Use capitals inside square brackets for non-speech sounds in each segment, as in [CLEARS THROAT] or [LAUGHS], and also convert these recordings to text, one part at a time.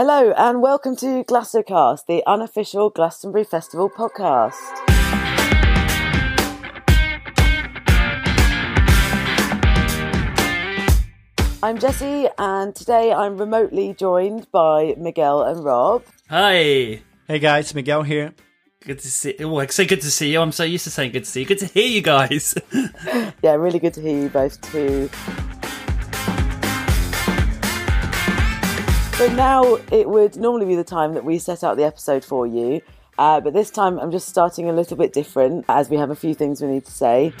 Hello, and welcome to Glastonburycast, the unofficial Glastonbury Festival podcast. I'm Jessie, and today I'm remotely joined by Miguel and Rob. Hi. Hey guys, Miguel here. Good to see. Oh, I say good to see you. I'm so used to saying good to see you. Good to hear you guys. [LAUGHS] Yeah, really good to hear you both too. So now it would normally be the time that we set out the episode for you, uh, but this time I'm just starting a little bit different as we have a few things we need to say.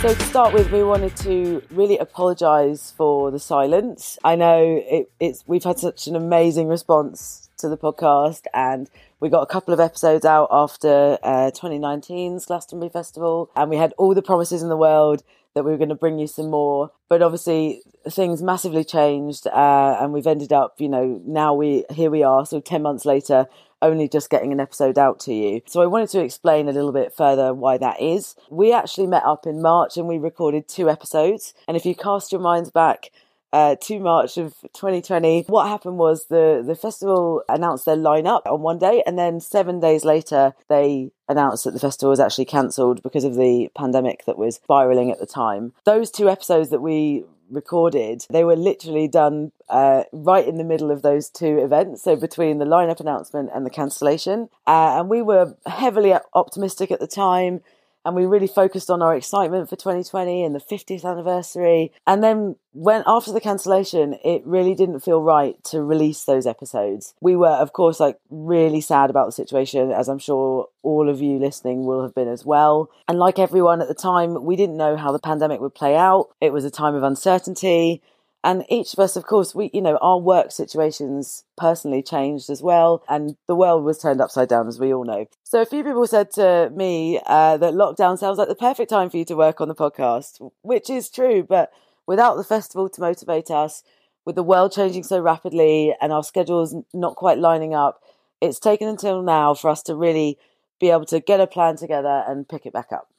So to start with, we wanted to really apologise for the silence. I know it, it's we've had such an amazing response to the podcast, and we got a couple of episodes out after uh, 2019's Glastonbury Festival, and we had all the promises in the world that we were going to bring you some more. But obviously, things massively changed, uh, and we've ended up, you know, now we here we are, so ten months later, only just getting an episode out to you. So I wanted to explain a little bit further why that is. We actually met up in March and we recorded two episodes. And if you cast your minds back uh, to March of 2020, what happened was the, the festival announced their lineup on one day, and then seven days later, they announced that the festival was actually cancelled because of the pandemic that was spiraling at the time. Those two episodes that we recorded, they were literally done uh, right in the middle of those two events. So between the lineup announcement and the cancellation. Uh, and we were heavily optimistic at the time. And we really focused on our excitement for 2020 and the 50th anniversary. And then when after the cancellation, it really didn't feel right to release those episodes. We were, of course, like really sad about the situation, as I'm sure all of you listening will have been as well. And like everyone at the time, we didn't know how the pandemic would play out. It was a time of uncertainty. And each of us, of course, we, you know, our work situations personally changed as well. And the world was turned upside down, as we all know. So a few people said to me uh, that lockdown sounds like the perfect time for you to work on the podcast, which is true. But without the festival to motivate us, with the world changing so rapidly and our schedules not quite lining up, it's taken until now for us to really be able to get a plan together and pick it back up.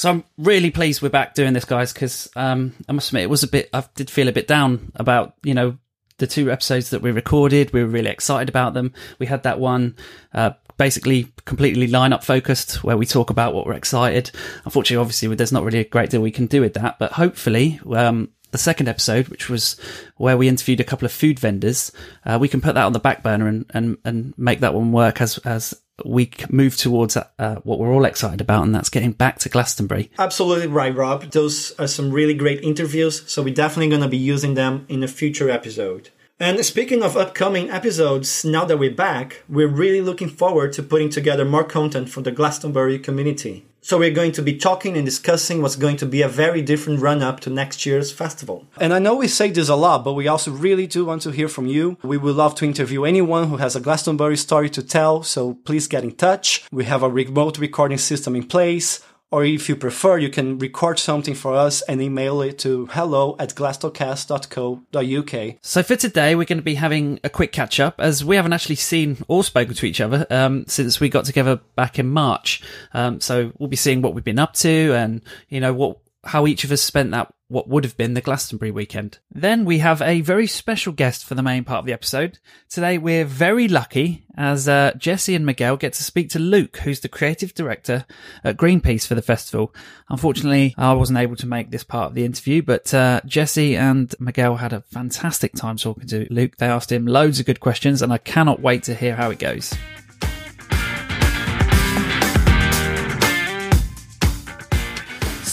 So I'm really pleased we're back doing this, guys, because um, I must admit it was a bit. I did feel a bit down about you know the two episodes that we recorded. We were really excited about them. We had that one. Uh, basically completely lineup focused where we talk about what we're excited unfortunately obviously there's not really a great deal we can do with that but hopefully um, the second episode, which was where we interviewed a couple of food vendors, uh, we can put that on the back burner and, and, and make that one work as, as we move towards uh, what we're all excited about, and that's getting back to Glastonbury. Absolutely right, Rob. Those are some really great interviews, so we're definitely going to be using them in a future episode. And speaking of upcoming episodes, now that we're back, we're really looking forward to putting together more content for the Glastonbury community. So we're going to be talking and discussing what's going to be a very different run up to next year's festival. And I know we say this a lot, but we also really do want to hear from you. We would love to interview anyone who has a Glastonbury story to tell, so please get in touch. We have a remote recording system in place. Or if you prefer, you can record something for us and email it to hello at glastocast.co.uk. So for today, we're going to be having a quick catch up as we haven't actually seen or spoken to each other um, since we got together back in March. Um, so we'll be seeing what we've been up to and, you know, what how each of us spent that what would have been the Glastonbury weekend. Then we have a very special guest for the main part of the episode. Today we're very lucky as uh, Jessie and Miguel get to speak to Luke, who's the creative director at Greenpeace for the festival. Unfortunately, I wasn't able to make this part of the interview, but uh, Jessie and Miguel had a fantastic time talking to Luke. They asked him loads of good questions, and I cannot wait to hear how it goes.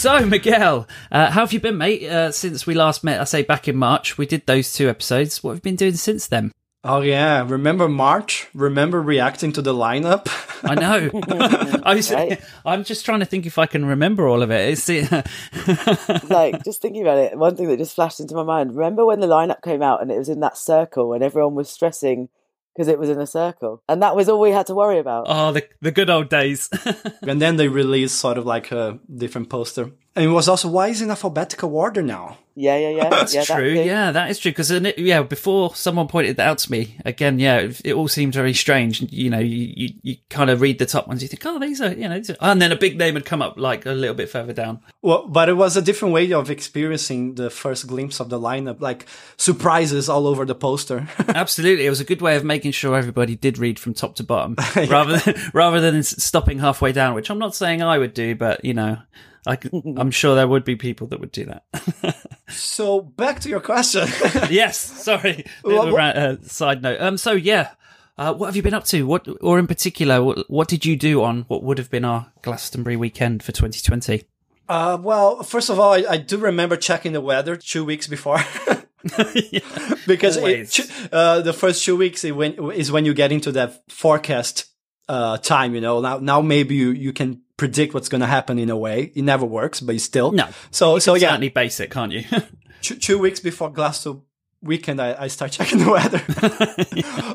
So, Miguel, uh, how have you been, mate? Uh, since we last met, I say back in March, we did those two episodes. What have you been doing since then? Oh yeah, remember March? Remember reacting to the lineup? I know. [LAUGHS] I was, Right. I'm just trying to think if I can remember all of it. It's, [LAUGHS] like just thinking about it, one thing that just flashed into my mind. Remember when the lineup came out and it was in that circle and everyone was stressing because it was in a circle, and that was all we had to worry about. oh, the the good old days. [LAUGHS] and then they released sort of like a different poster. And it was also why is in alphabetical order now? Yeah, yeah, yeah. [LAUGHS] That's yeah, true. too. yeah, that is true. Because yeah, before someone pointed that out to me again, yeah, it, it all seemed very strange. You know, you, you, you kind of read the top ones, you think, oh, these are you know, these are... and then a big name would come up like a little bit further down. Well, but it was a different way of experiencing the first glimpse of the lineup, like surprises all over the poster. [LAUGHS] Absolutely, it was a good way of making sure everybody did read from top to bottom, [LAUGHS] rather than rather than stopping halfway down, which I'm not saying I would do, but you know. I, am [LAUGHS] sure there would be people that would do that. [LAUGHS] so back to your question. [LAUGHS] yes, sorry. Well, uh, side note. Um. So yeah, uh, what have you been up to? What, or in particular, what, what did you do on what would have been our Glastonbury weekend for 2020? Uh, well, first of all, I, I do remember checking the weather two weeks before. yeah, because it, uh, the first two weeks when, is when you get into that forecast uh, time. You know, now now maybe you you can predict what's going to happen in a way. It never works, but still. No. So so yeah, certainly basic, can't you? [LAUGHS] two, two, weeks before Glasto weekend, I, I start [LAUGHS] checking the weather.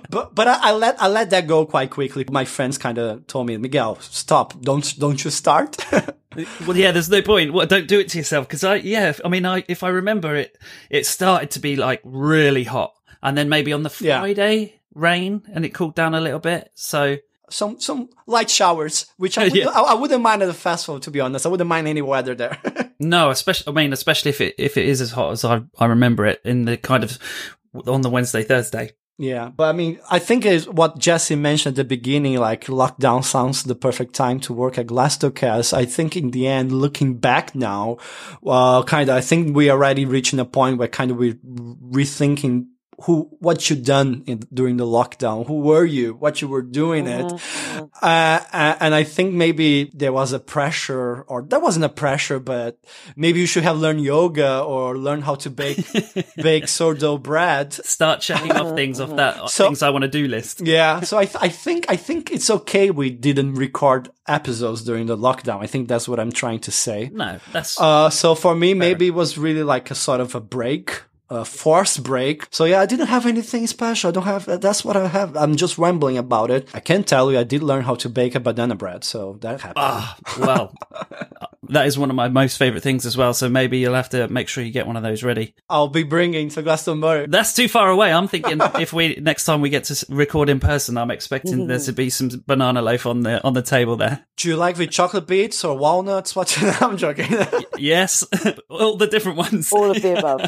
[LAUGHS] but but I, I, let I let that go quite quickly. My friends kind of told me, Miguel, stop! Don't don't you start. well, yeah, there's no point. Well, don't do it to yourself because I yeah, I mean, I if I remember it, it started to be like really hot, and then maybe on the Friday. Yeah. Rain and it cooled down a little bit. So some some light showers, which I, [LAUGHS] would, yeah. I, I, wouldn't mind at the festival. To be honest, I wouldn't mind any weather there. [LAUGHS] no, especially I mean, especially if it if it is as hot as I I remember it in the kind of on the Wednesday Thursday. Yeah, but I mean, I think is what Jesse mentioned at the beginning, like lockdown sounds the perfect time to work at Glastocast. I think in the end, looking back now, uh, kind of, I think we already reaching a point where kind of we're rethinking who what you done in, during the lockdown? Who were you? What you were doing mm-hmm. it? Mm-hmm. uh, and i think maybe there was a pressure or that wasn't a pressure but maybe you should have learned yoga or learn how to bake [LAUGHS] bake sourdough bread. Start checking off things off that [LAUGHS] so, things i want to do list. Yeah so I, th- I think i think it's okay we didn't record episodes during the lockdown. I think that's what i'm trying to say. No that's uh, so for me maybe it was really like a sort of a break a forced break. So yeah, I didn't have anything special. I don't have, that's what I have. I'm just rambling about it. I can tell you, I did learn how to bake a banana bread. So that happened. Ah, well, [LAUGHS] that is one of my most favorite things as well. So maybe you'll have to make sure you get one of those ready. I'll be bringing to Glastonbury. That's too far away. I'm thinking [LAUGHS] if we, next time we get to record in person, I'm expecting there to be some banana loaf on the, on the table there. Do you like with chocolate bits or walnuts? [LAUGHS] What? I'm joking. yes. All the different ones. All of the above.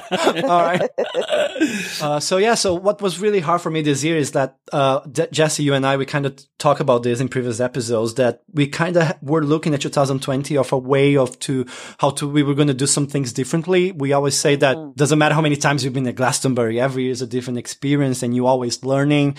All right. [LAUGHS] uh, so yeah, so what was really hard for me this year is that uh, Jesse, you and I, we kind of talk about this in previous episodes that we kind of were looking at 2020 of a way of to how to we were going to do some things differently. We always say that mm. doesn't matter how many times you've been at Glastonbury, every year is a different experience, and you always learning.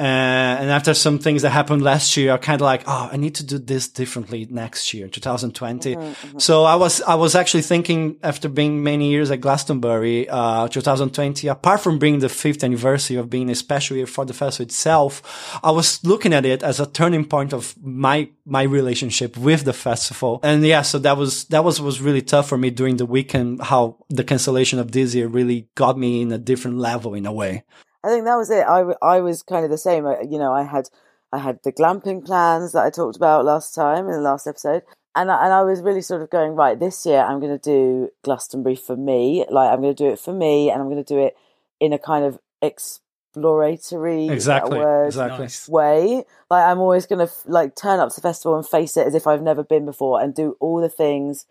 Uh, and after some things that happened last year, I kind of like, oh, I need to do this differently next year, 2020. Mm-hmm, mm-hmm. So I was I was actually thinking after being many years at Glastonbury. Uh, 2020, apart from being the fifth anniversary of being a special year for the festival itself, I was looking at it as a turning point of my, my relationship with the festival. And yeah, so that was, that was, was really tough for me during the weekend, how the cancellation of this year really got me in a different level in a way. I think that was it. I, I was kind of the same. You know, I had, I had the glamping plans that I talked about last time in the last episode and I, and I was really sort of going right this year I'm going to do Glastonbury for me. Like I'm going to do it for me and I'm going to do it in a kind of exploratory exactly word, exactly. Way. Like I'm always going to like turn up to the festival and face it as if I've never been before and do all the things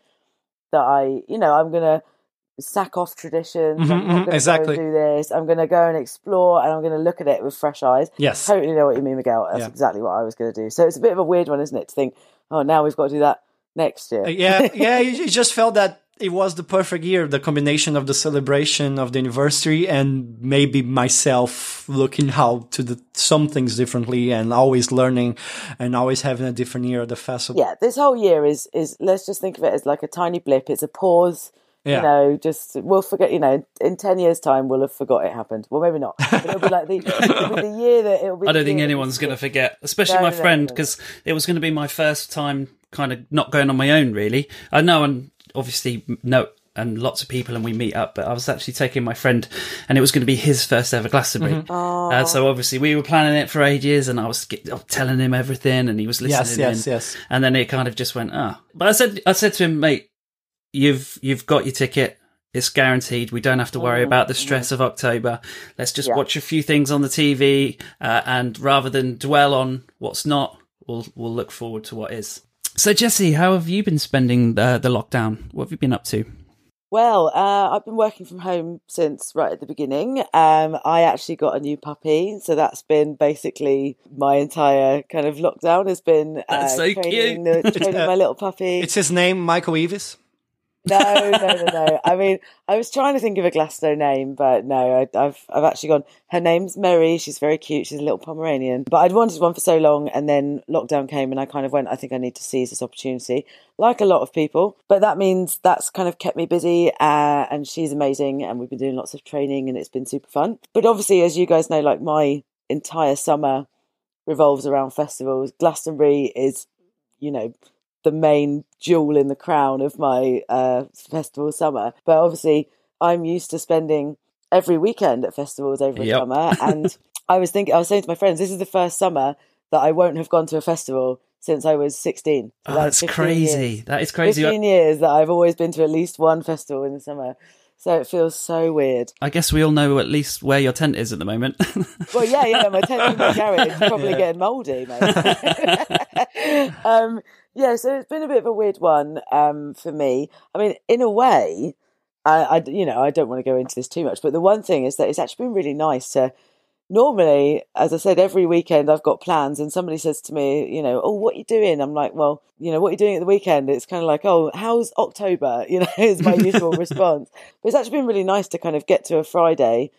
that I you know I'm going to sack off traditions. Mm-hmm, I'm, mm-hmm, exactly. do this. I'm going to go and explore and I'm going to look at it with fresh eyes. Yes. Totally know what you mean Miguel. That's yeah. exactly what I was going to do. So it's a bit of a weird one isn't it to think oh now we've got to do that next year. Uh, yeah, yeah. You just felt that it was the perfect year, the combination of the celebration of the anniversary and maybe myself looking how to do some things differently and always learning and always having a different year at the festival. Yeah, this whole year is is let's just think of it as like a tiny blip. It's a pause. Yeah. You know, just we'll forget. You know, in ten years' time, we'll have forgot it happened. Well, maybe not. But it'll be like the, be the [LAUGHS] year that it'll be. I don't think anyone's going to forget, especially no, my no, friend, because no, it was going to be my first time kind of not going on my own really. I know and obviously no, and lots of people and we meet up, but I was actually taking my friend and it was going to be his first ever Glastonbury. Mm-hmm. Uh, so obviously we were planning it for ages and I was, telling him everything and he was listening. Yes, yes, in, yes. And then it kind of just went, ah. Oh. But I said, I said to him, mate, you've you've got your ticket. It's guaranteed. We don't have to worry about the stress of October. Let's just Yeah. watch a few things on the TV, uh, and rather than dwell on what's not, we'll we'll look forward to what is. So, Jesse, how have you been spending the, the lockdown? What have you been up to? Well, uh, I've been working from home since right at the beginning. Um, I actually got a new puppy, so that's been basically my entire kind of lockdown has been uh, so training, cute. the, training [LAUGHS] my little puppy. It's his name, Michael Eavis. No, no, no, no. I mean, I was trying to think of a Glasto name, but no, I, I've I've actually gone. Her name's Mary. She's very cute. She's a little Pomeranian. But I'd wanted one for so long, and then lockdown came, and I kind of went. I think I need to seize this opportunity, like a lot of people. But that means that's kind of kept me busy, uh, and she's amazing, and we've been doing lots of training, and it's been super fun. But obviously, as you guys know, like my entire summer revolves around festivals. Glastonbury is, you know, the main jewel in the crown of my uh, festival summer. But obviously, I'm used to spending every weekend at festivals over Yep. summer, [LAUGHS] and I was thinking, I was saying to my friends, this is the first summer that I won't have gone to a festival since I was 16. So Oh, that's that's crazy. years. That is crazy. 15 years that I've always been to at least one festival in the summer. So it feels so weird. I guess we all know at least where your tent is at the moment. [LAUGHS] Well, yeah, yeah, my tent in my garage is probably [LAUGHS] getting mouldy, mate. [LAUGHS] um, yeah, so it's been a bit of a weird one um, for me. I mean, in a way, I, I, you know, I don't want to go into this too much, but the one thing is that it's actually been really nice to. Normally, as I said, every weekend I've got plans, and somebody says to me, you know, oh, what are you doing? I'm like, well, you know, what are you doing at the weekend? It's kind of like, oh, how's October? [LAUGHS] You know, is my [LAUGHS] usual response. But it's actually been really nice to kind of get to a Friday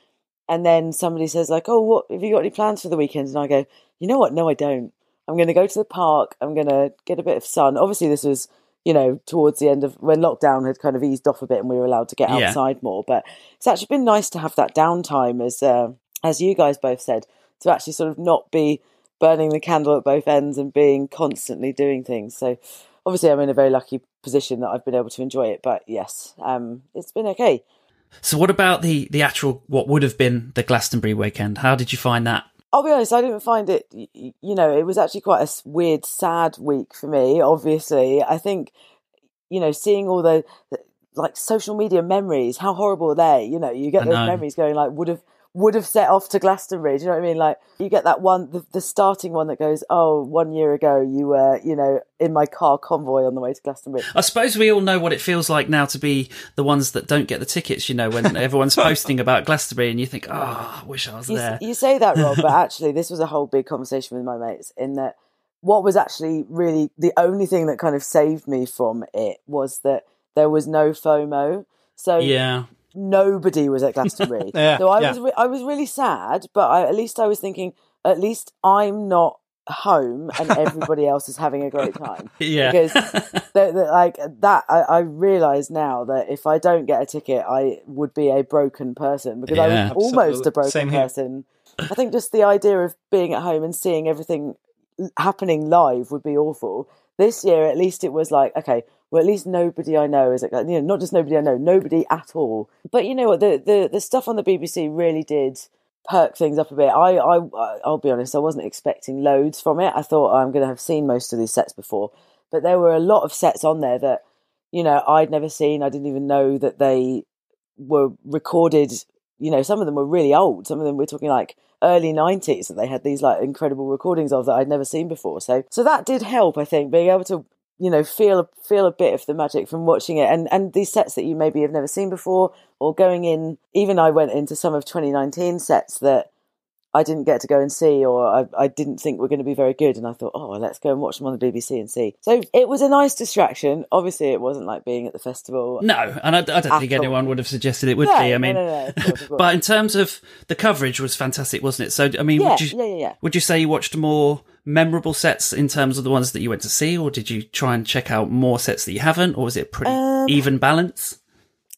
and then somebody says like, "Oh, what have you got any plans for the weekend?" And I go, "You know what? No, I don't. I'm going to go to the park. I'm going to get a bit of sun." Obviously, this was you know towards the end of when lockdown had kind of eased off a bit and we were allowed to get Yeah. outside more. But it's actually been nice to have that downtime, as uh, as you guys both said, to actually sort of not be burning the candle at both ends and being constantly doing things. So obviously, I'm in a very lucky position that I've been able to enjoy it. But yes, um, it's been okay. so, what about the the actual what would have been the Glastonbury weekend? How did you find that? I'll be honest, I didn't find it, you know, it was actually quite a weird, sad week for me, obviously. I think, you know, seeing all the, the like social media memories, how horrible are they? You know, you get I those know. memories going like, would have, would have set off to Glastonbury. Do you know what I mean? Like you get that one, the, the starting one that goes, oh, one year ago you were, you know, in my car convoy on the way to Glastonbury. I suppose we all know what it feels like now to be the ones that don't get the tickets. You know, when [LAUGHS] everyone's posting about Glastonbury, and you think, "Oh, I wish I was you, there." you say that, Rob, but [LAUGHS] actually, this was a whole big conversation with my mates. In that, what was actually really the only thing that kind of saved me from it was that there was no FOMO. So Yeah, nobody was at Glastonbury. [LAUGHS] Yeah, so I yeah. was re- I was really sad, but I, at least I was thinking, at least I'm not home and [LAUGHS] everybody else is having a great time. [LAUGHS] yeah. Because that, that, like that, I, I realize now that if I don't get a ticket, I would be a broken person because I Yeah. was almost a broken person. I think just the idea of being at home and seeing everything happening live would be awful. This year, at least it was like, okay, well, at least nobody I know is, at, you know, not just nobody I know, nobody at all. But you know what, the the the stuff on the BBC really did perk things up a bit. I I I'll be honest, I wasn't expecting loads from it. I thought oh, I'm going to have seen most of these sets before, but there were a lot of sets on there that you know I'd never seen. I didn't even know that they were recorded. You know, some of them were really old. Some of them we're talking like early 90s that they had these like incredible recordings of that I'd never seen before. So so that did help, I think, being able to you know feel feel a bit of the magic from watching it. And and these sets that you maybe have never seen before or going in even I went into some of 2019 sets that I didn't get to go and see, or I, I didn't think we were going to be very good. And I thought, oh, well, let's go and watch them on the BBC and see. So it was a nice distraction. Obviously, it wasn't like being at the festival. No, and I, I don't think all. anyone would have suggested it would No, be. I mean, no, no, of course, of course. [LAUGHS] but in terms of the coverage was fantastic, wasn't it? So, I mean, yeah, would you yeah, yeah, yeah. would you say you watched more memorable sets in terms of the ones that you went to see, or did you try and check out more sets that you haven't, or was it pretty Um, even balance?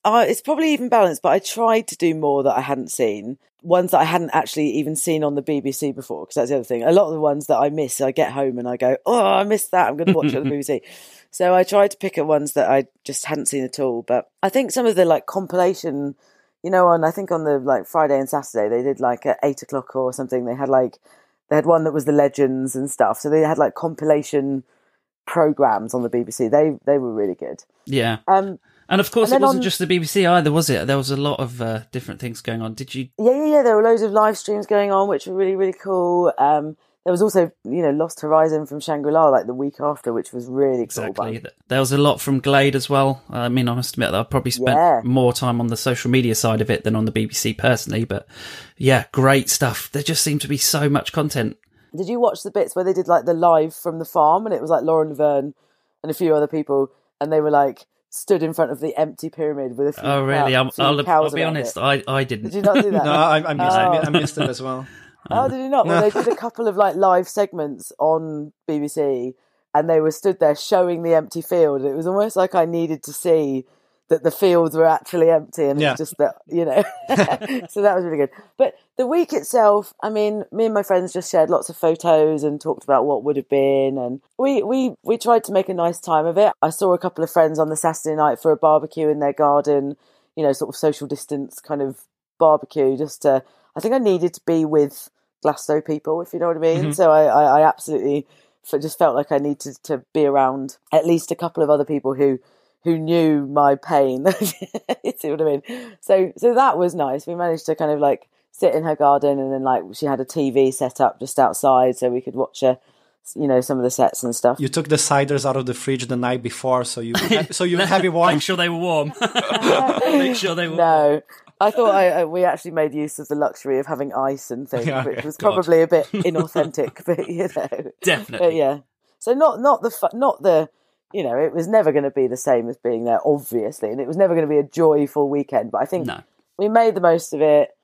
Uh, it's probably even balanced, but I tried to do more that I hadn't seen. Ones that I hadn't actually even seen on the BBC before, because that's the other thing. A lot of the ones that I miss, I get home and I go, oh, I missed that. I'm going to watch it on the [LAUGHS] BBC. So I tried to pick at ones that I just hadn't seen at all. But I think some of the like compilation, you know, on I think on the like Friday and Saturday, they did like at eight o'clock or something. They had like, they had one that was the legends and stuff. So they had like compilation programs on the BBC. They they were really good. Yeah. Um, And of course, And it wasn't on- just the BBC either, was it? There was a lot of uh, different things going on. Did you? Yeah, yeah, yeah. There were loads of live streams going on, which were really, really cool. Um, there was also, you know, Lost Horizon from Shangri La like the week after, which was really Exactly. cool. There was a lot from Glade as well. I mean, I must admit that I probably spent Yeah. more time on the social media side of it than on the BBC personally. But yeah, great stuff. There just seemed to be so much content. Did you watch the bits where they did like the live from the farm, and it was like Lauren Laverne and a few other people, and they were like stood in front of the empty pyramid with a few. Oh, really? cow- I'm, few I'll, I'll be honest. it. I, I didn't. Did you not do that? [LAUGHS] No, I, I, missed, I, oh. mi- I Oh. missed it as well. [LAUGHS] Oh, did you not? Well, they did a couple of like live segments on BBC, and they were stood there showing the empty field. It was almost like I needed to see that the fields were actually empty, and Yeah. it's just that you know. [LAUGHS] [LAUGHS] so that was really good. But the week itself, I mean, me and my friends just shared lots of photos and talked about what would have been, and we we we tried to make a nice time of it. I saw a couple of friends on the Saturday night for a barbecue in their garden, you know, sort of social distance kind of barbecue, just to. I think I needed to be with Glasto people, if you know what I mean. Mm-hmm. So I, I, I absolutely just felt like I needed to be around at least a couple of other people who who knew my pain. [LAUGHS] you see what I mean? So so that was nice. We managed to kind of like sit in her garden, and then like she had a TV set up just outside, so we could watch her, you know, some of the sets and stuff. You took the ciders out of the fridge the night before, so you so you [LAUGHS] have it warm. Make sure they were warm. [LAUGHS] Make sure they were. No. I thought I, I, we actually made use of the luxury of having ice and things, Yeah, which was God. probably a bit inauthentic, but you know, Definitely. But yeah, so not not the fu- not the you know it was never going to be the same as being there, obviously, and it was never going to be a joyful weekend. But I think No. we made the most of it,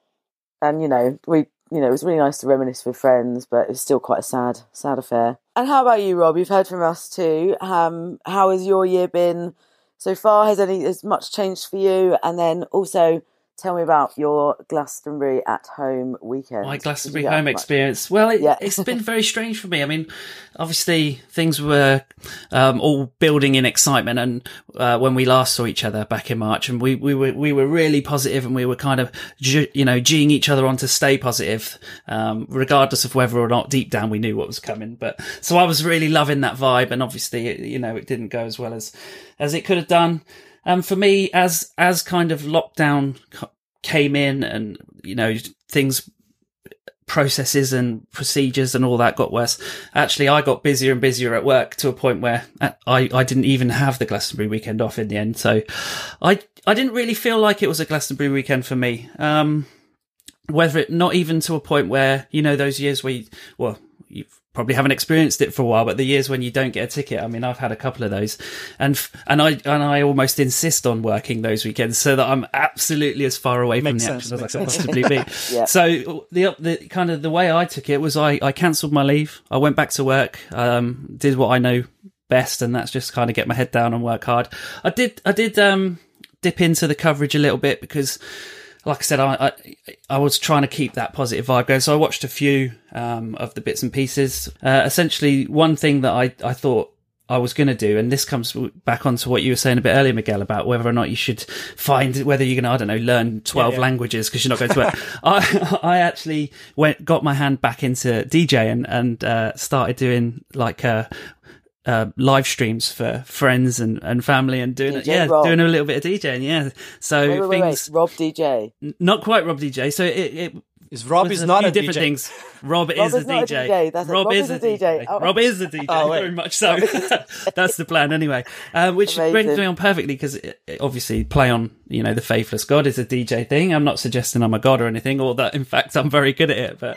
and you know we you know it was really nice to reminisce with friends, but it's still quite a sad sad affair. And how about you, Rob? You've heard from us too. Um, how has your year been so far? Has any has much changed for you? And then also. Tell me about your Glastonbury at home weekend. My Glastonbury home much? experience. Well, it, Yeah. it's been [LAUGHS] very strange for me. I mean, obviously things were um, all building in excitement, and uh, when we last saw each other back in March, and we, we were we were really positive, and we were kind of you know geeing each other on to stay positive, um, regardless of whether or not deep down we knew what was coming. But so I was really loving that vibe, and obviously it, you know it didn't go as well as as it could have done. Um, for me, as as kind of lockdown came in, and you know things processes and procedures and all that got worse. Actually, I got busier and busier at work to a point where I, I didn't even have the Glastonbury weekend off in the end. So I, I didn't really feel like it was a Glastonbury weekend for me. Um, whether it not even to a point where, you know, those years where well, you probably haven't experienced it for a while, but the years when you don't get a ticket, I mean, I've had a couple of those and, f- and I, and I almost insist on working those weekends so that I'm absolutely as far away Makes from the sense, action as I can possibly be. [LAUGHS] Yeah. So the, the kind of the way I took it was I, I cancelled my leave. I went back to work, um, did what I know best, and that's just kind of get my head down and work hard. I did, I did, um, dip into the coverage a little bit because, like I said, I, I, I was trying to keep that positive vibe going. So I watched a few, um, of the bits and pieces. Uh, essentially one thing that I, I thought I was going to do, and this comes back onto what you were saying a bit earlier, Miguel, about whether or not you should find whether you're going to, I don't know, learn 12 yeah. languages because you're not going to work. [LAUGHS] I, I actually went, got my hand back into DJ and, and, uh, started doing like, uh, uh, live streams for friends and, and family and doing it, yeah, Rob. doing a little bit of DJing, yeah. So Wait, wait, wait, things, wait. Rob DJ. not quite Rob DJ. So it, it Is Rob is not few a different DJ. things. Rob, [LAUGHS] Rob is, is a not a DJ. DJ, that's it. Rob, Rob is, is a a DJ. DJ. Oh. Rob is a DJ. [LAUGHS] Oh, very much so. [LAUGHS] That's the plan, anyway. Um, which brings me on perfectly because obviously play on you know the faithless God is a DJ thing. I'm not suggesting I'm a god or anything, or that in fact I'm very good at it. But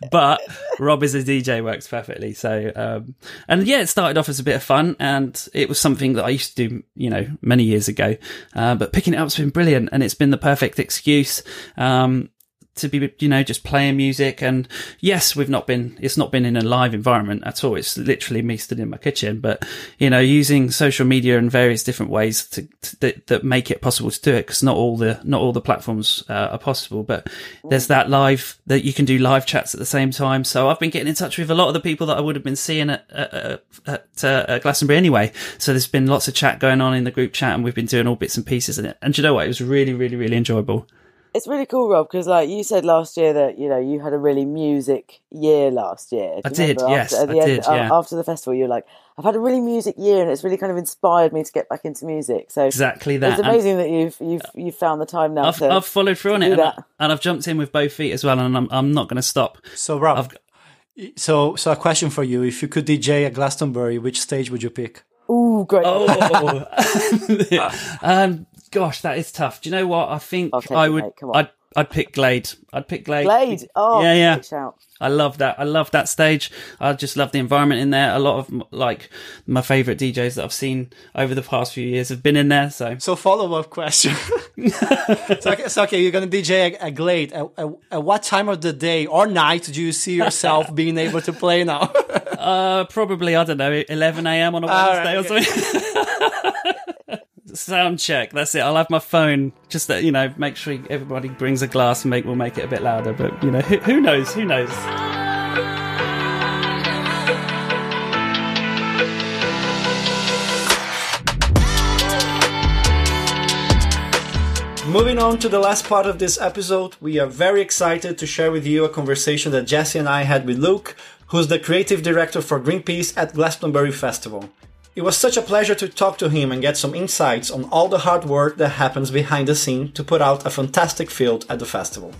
[LAUGHS] but Rob is a DJ works perfectly. So um, and yeah, it started off as a bit of fun, and it was something that I used to do you know many years ago. Uh, but picking it up's been brilliant, and it's been the perfect excuse. Um, to be, you know, just playing music. And yes, we've not been, it's not been in a live environment at all. It's literally me stood in my kitchen, but you know, using social media in various different ways to, to that, that make it possible to do it. Cause not all the, not all the platforms uh, are possible, but there's that live that you can do live chats at the same time. So I've been getting in touch with a lot of the people that I would have been seeing at, at, at, uh, at Glastonbury anyway. So there's been lots of chat going on in the group chat and we've been doing all bits and pieces in it. And you know what? It was really, really, really enjoyable. It's really cool, Rob, because like you said last year that you know you had a really music year last year. I Do did, remember? yes, After, at I the end, did, uh, yeah. After the festival, you're like, I've had a really music year, and it's really kind of inspired me to get back into music. So Exactly that. It's And- amazing that you've you've you've found the time now. I've, to, I've followed through on it, and, that. and I've jumped in with both feet as well, and I'm I'm not going to stop. So Rob, I've- so so a question for you: If you could DJ at Glastonbury, which stage would you pick? Ooh, great! Oh, [LAUGHS] [LAUGHS] um, gosh, that is tough. Do you know what? I think I'll it, would. come on. I'd I'd pick Glade. I'd pick Glade. Glade. Oh, yeah, yeah. I love that. I love that stage. I just love the environment in there. A lot of like my favorite DJs that I've seen over the past few years have been in there. So So follow up question. [LAUGHS] so, okay, so okay, you're gonna DJ at, at Glade. At, at, at what time of the day or night do you see yourself [LAUGHS] being able to play now? [LAUGHS] uh, probably I don't know 11 a.m. on a Wednesday right, or something. Sound check. That's it. I'll have my phone. Just that you know, make sure everybody brings a glass and make we'll make it a bit louder. But you know, who, who knows? Who knows? Moving on to the last part of this episode, we are very excited to share with you a conversation that Jesse and I had with Luke, who's the creative director for Greenpeace at Glastonbury Festival. It was such a pleasure to talk to him and get some insights on all the hard work that happens behind the scene to put out a fantastic field at the festival.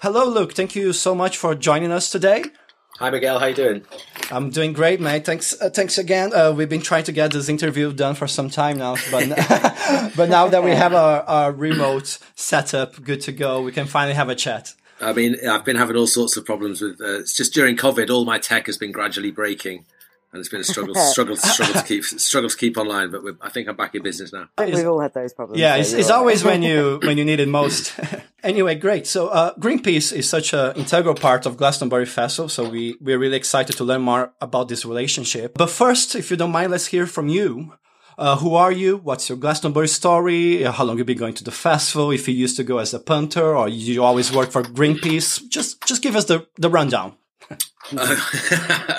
Hello, Luke. Thank you so much for joining us today. Hi Miguel, how you doing? I'm doing great, mate. Thanks, uh, thanks again. Uh, we've been trying to get this interview done for some time now, but [LAUGHS] but now that we have our, our remote setup good to go, we can finally have a chat. I mean, I've been having all sorts of problems with. Uh, it's just during COVID, all my tech has been gradually breaking, and it's been a struggle, [LAUGHS] struggle, struggle to keep, struggle to keep online. But we're, I think I'm back in business now. I think we've all had those problems. Yeah, so it's, it's all right. always when you [LAUGHS] when you need it most. [LAUGHS] anyway, great. So uh, Greenpeace is such an integral part of Glastonbury Festival, so we we're really excited to learn more about this relationship. But first, if you don't mind, let's hear from you. Uh, who are you? What's your Glastonbury story? Uh, How long you been going to the festival? If you used to go as a punter or you always work for Greenpeace, just just give us the the rundown. [LAUGHS]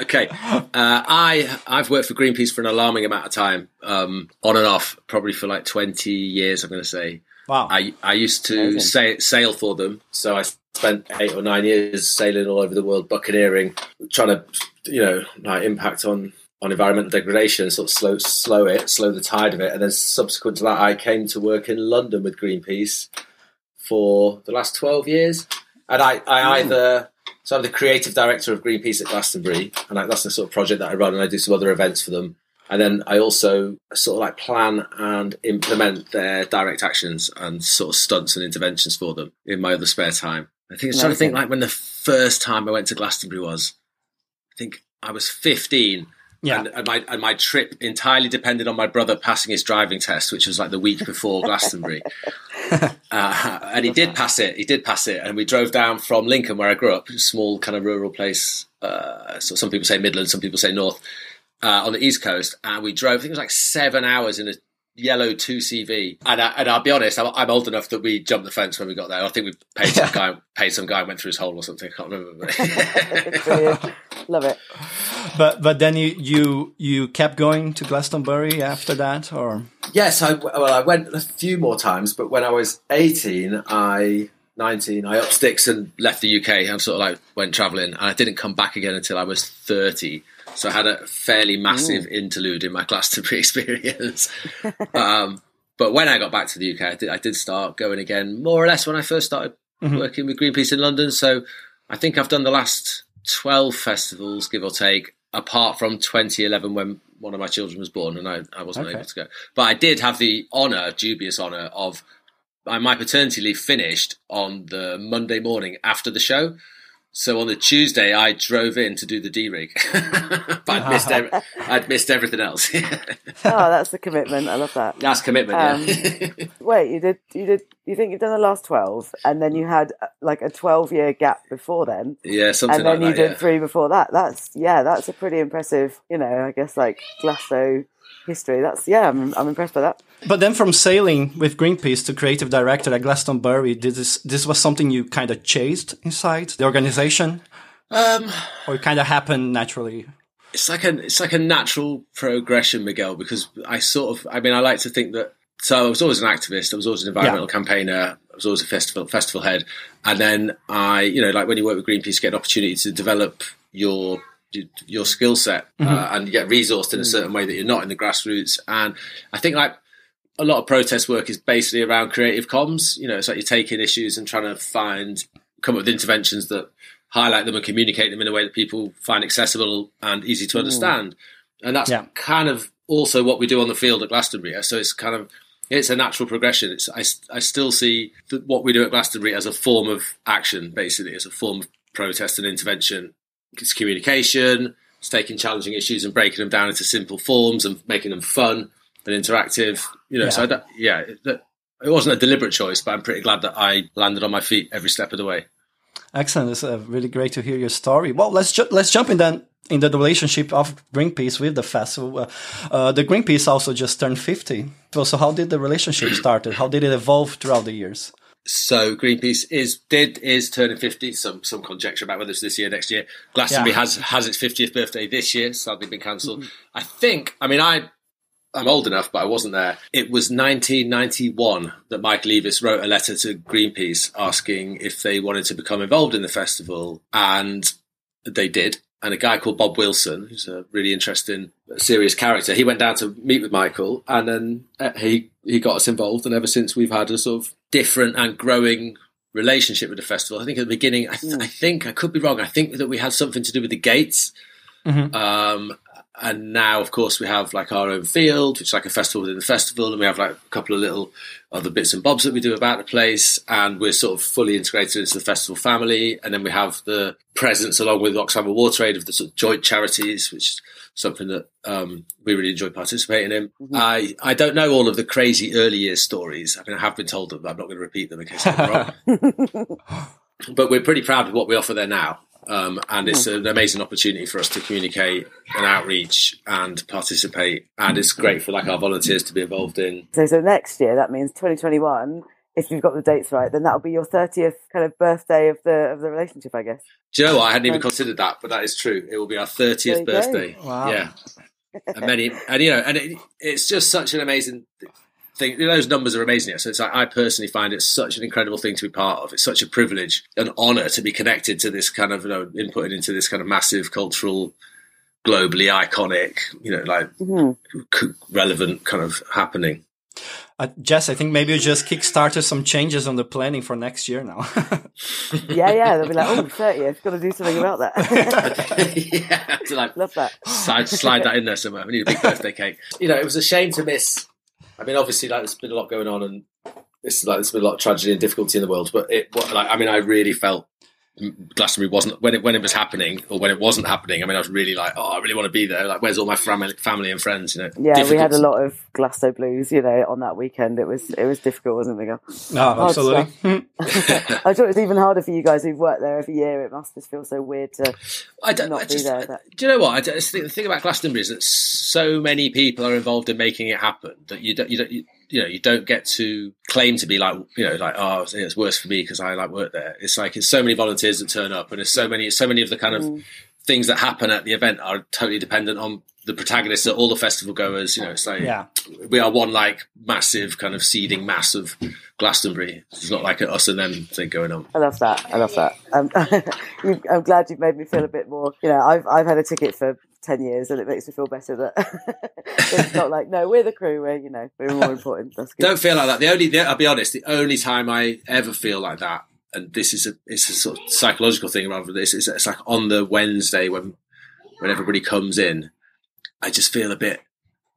okay, uh, I I've worked for Greenpeace for an alarming amount of time, um, on and off, probably for like 20 years. I'm going to say. Wow. I I used to Amazing. sail for them, so I spent eight or nine years sailing all over the world, buccaneering, trying to you know like impact on on environmental degradation, sort of slow slow it, slow the tide of it, and then subsequent to that, I came to work in London with Greenpeace for the last twelve years, and I I hmm. either so I'm the creative director of Greenpeace at Glastonbury, and I, that's the sort of project that I run, and I do some other events for them. And then I also sort of like plan and implement their direct actions and sort of stunts and interventions for them in my other spare time. I think I'm trying to think like when the first time I went to Glastonbury was. I think I was 15. Yeah. And, and my and my trip entirely depended on my brother passing his driving test, which was like the week before Glastonbury. [LAUGHS] Uh, and he did pass it. He did pass it, and we drove down from Lincoln, where I grew up, a small kind of rural place. Uh, so some people say Midland, some people say North, uh, on the East Coast, and we drove. I think it was like seven hours in a yellow two CV. And, I, and I'll be honest, I'm, I'm old enough that we jumped the fence when we got there. I think we paid some [LAUGHS] guy, paid some guy, and went through his hole or something. I can't remember. [LAUGHS] Love it. But but then you you you kept going to Glastonbury after that, or Yes, I well, I went a few more times, but when I was eighteen, I nineteen, I up sticks and left the UK. and sort of like went travelling, and I didn't come back again until I was thirty. So I had a fairly massive interlude in my Glastonbury [LAUGHS] experience. [LAUGHS] um, but when I got back to the UK, I did, I did start going again, more or less when I first started working with Greenpeace in London. So I think I've done the last twelve festivals, give or take, apart from 2011 when one of my children was born and I, I wasn't Okay. able to go. But I did have the honour, dubious honour, of my paternity leave finished on the Monday morning after the show. So on the Tuesday, I drove in to do the de-rig, [LAUGHS] but I'd missed, [LAUGHS] ev- I'd missed everything else. [LAUGHS] Oh, that's the commitment. I love that. That's commitment. Um, yeah. Wait, you did, you did, you think you've done the last 12 and then you had uh, like a 12 year gap before then yeah, something and then like you that. did yeah. three before that. That's, yeah, that's a pretty impressive, you know, I guess like Glasto history. That's, yeah, I'm, I'm impressed by that. But then from sailing with Greenpeace to creative director at Glastonbury, did this this was something you kind of chased inside the organization, Um, or it kind of happened naturally? it's like a it's like a natural progression, Miguel, because I sort of I mean I like to think that so I was always an activist, I was always an environmental yeah. campaigner, I was always a festival festival head, and then I you know like when you work with Greenpeace, you get an opportunity to develop your your skill set uh, mm-hmm. uh, and you get resourced in a certain way that you're not in the grassroots. And I think like a lot of protest work is basically around creative comms. You know, it's like you're taking issues and trying to find come up with interventions that highlight them and communicate them in a way that people find accessible and easy to understand. Mm. And that's yeah. kind of also what we do on the field at Glastonbury. So it's kind of it's a natural progression. It's I, I still see what we do at Glastonbury as a form of action, basically, as a form of protest and intervention. It's communication, it's taking challenging issues and breaking them down into simple forms and making them fun and interactive. You know, yeah. so I yeah, it, it wasn't a deliberate choice, but I'm pretty glad that I landed on my feet every step of the way. Excellent. It's uh, really great to hear your story. Well, let's ju- let's jump in then in the relationship of Greenpeace with the festival. Uh, uh, the Greenpeace also just turned 50. So, so how did the relationship started? How did it evolve throughout the years? So Greenpeace is did is turning fifty. Some some conjecture about whether it's this year, next year. Glastonbury yeah. has has its fiftieth birthday this year. Sadly, been cancelled. Mm-hmm. I think. I mean, I I'm old enough, but I wasn't there. It was 1991 that Michael Eavis wrote a letter to Greenpeace asking if they wanted to become involved in the festival, and they did. And a guy called Bob Wilson, who's a really interesting, serious character, he went down to meet with Michael, and then uh, he he got us involved. And ever since, we've had a sort of different and growing relationship with the festival. I think at the beginning, I, th- I think I could be wrong. I think that we had something to do with the gates. Mm-hmm. Um, and now, of course, we have like our own field, which is like a festival within the festival, and we have like a couple of little other bits and bobs that we do about the place, and we're sort of fully integrated into the festival family. And then we have the presence along with Oxfam WaterAid of the sort of joint charities, which is something that um, we really enjoy participating in. Mm-hmm. I I don't know all of the crazy early years stories. I mean, I have been told them, but I'm not going to repeat them in case I'm wrong. [LAUGHS] but we're pretty proud of what we offer there now. Um, and it's an amazing opportunity for us to communicate and outreach and participate. And it's great for like our volunteers to be involved in. So, so next year that means 2021. If you've got the dates right, then that'll be your 30th kind of birthday of the of the relationship, I guess. Joe, you know? I hadn't even considered that, but that is true. It will be our 30th birthday. Go. Wow. Yeah. and many, and you know, and it, it's just such an amazing thing. Those numbers are amazing. So it's like, I personally find it such an incredible thing to be part of. It's such a privilege, an honor to be connected to this kind of, you know, inputted into this kind of massive cultural, globally iconic, you know, like mm-hmm. relevant kind of happening. Uh, Jess, I think maybe you just kickstarted some changes on the planning for next year now. [LAUGHS] yeah, yeah. They'll be like, oh, 30th, got to do something about that. [LAUGHS] [LAUGHS] yeah, to like Love that. Slide, slide that in there somewhere. We need a big birthday cake. You know, it was a shame to miss I mean, obviously, like there's been a lot going on, and it's like there's been a lot of tragedy and difficulty in the world. But it, like, I mean, I really felt Glastonbury wasn't when it when it was happening or when it wasn't happening. I mean, I was really like, oh, I really want to be there. Like, where's all my family, family and friends? You know, yeah, difficult. we had a lot of Glasto blues. You know, on that weekend, it was it was difficult, wasn't it, Miguel? No, absolutely. [LAUGHS] [LAUGHS] I thought it was even harder for you guys who've worked there every year. It must just feel so weird to I don't, not I just, be there. That... Do you know what? I just think the thing about Glastonbury is that so many people are involved in making it happen that you don't you don't. You, you know, you don't get to claim to be like, you know, like, oh, it's worse for me because I like work there. It's like it's so many volunteers that turn up, and there's so many, so many of the kind of mm. things that happen at the event are totally dependent on the protagonists, all the festival goers. You know, it's like yeah. we are one like massive kind of seeding mass of Glastonbury. It's not like an us and them thing going on. I love that. I love that. Um, [LAUGHS] I'm glad you've made me feel a bit more. You know, I've I've had a ticket for 10 years and it makes me feel better that [LAUGHS] it's not like no we're the crew we're you know we're more important that's good. don't feel like that the only the, i'll be honest the only time i ever feel like that and this is a it's a sort of psychological thing rather than this it's, it's like on the wednesday when when everybody comes in i just feel a bit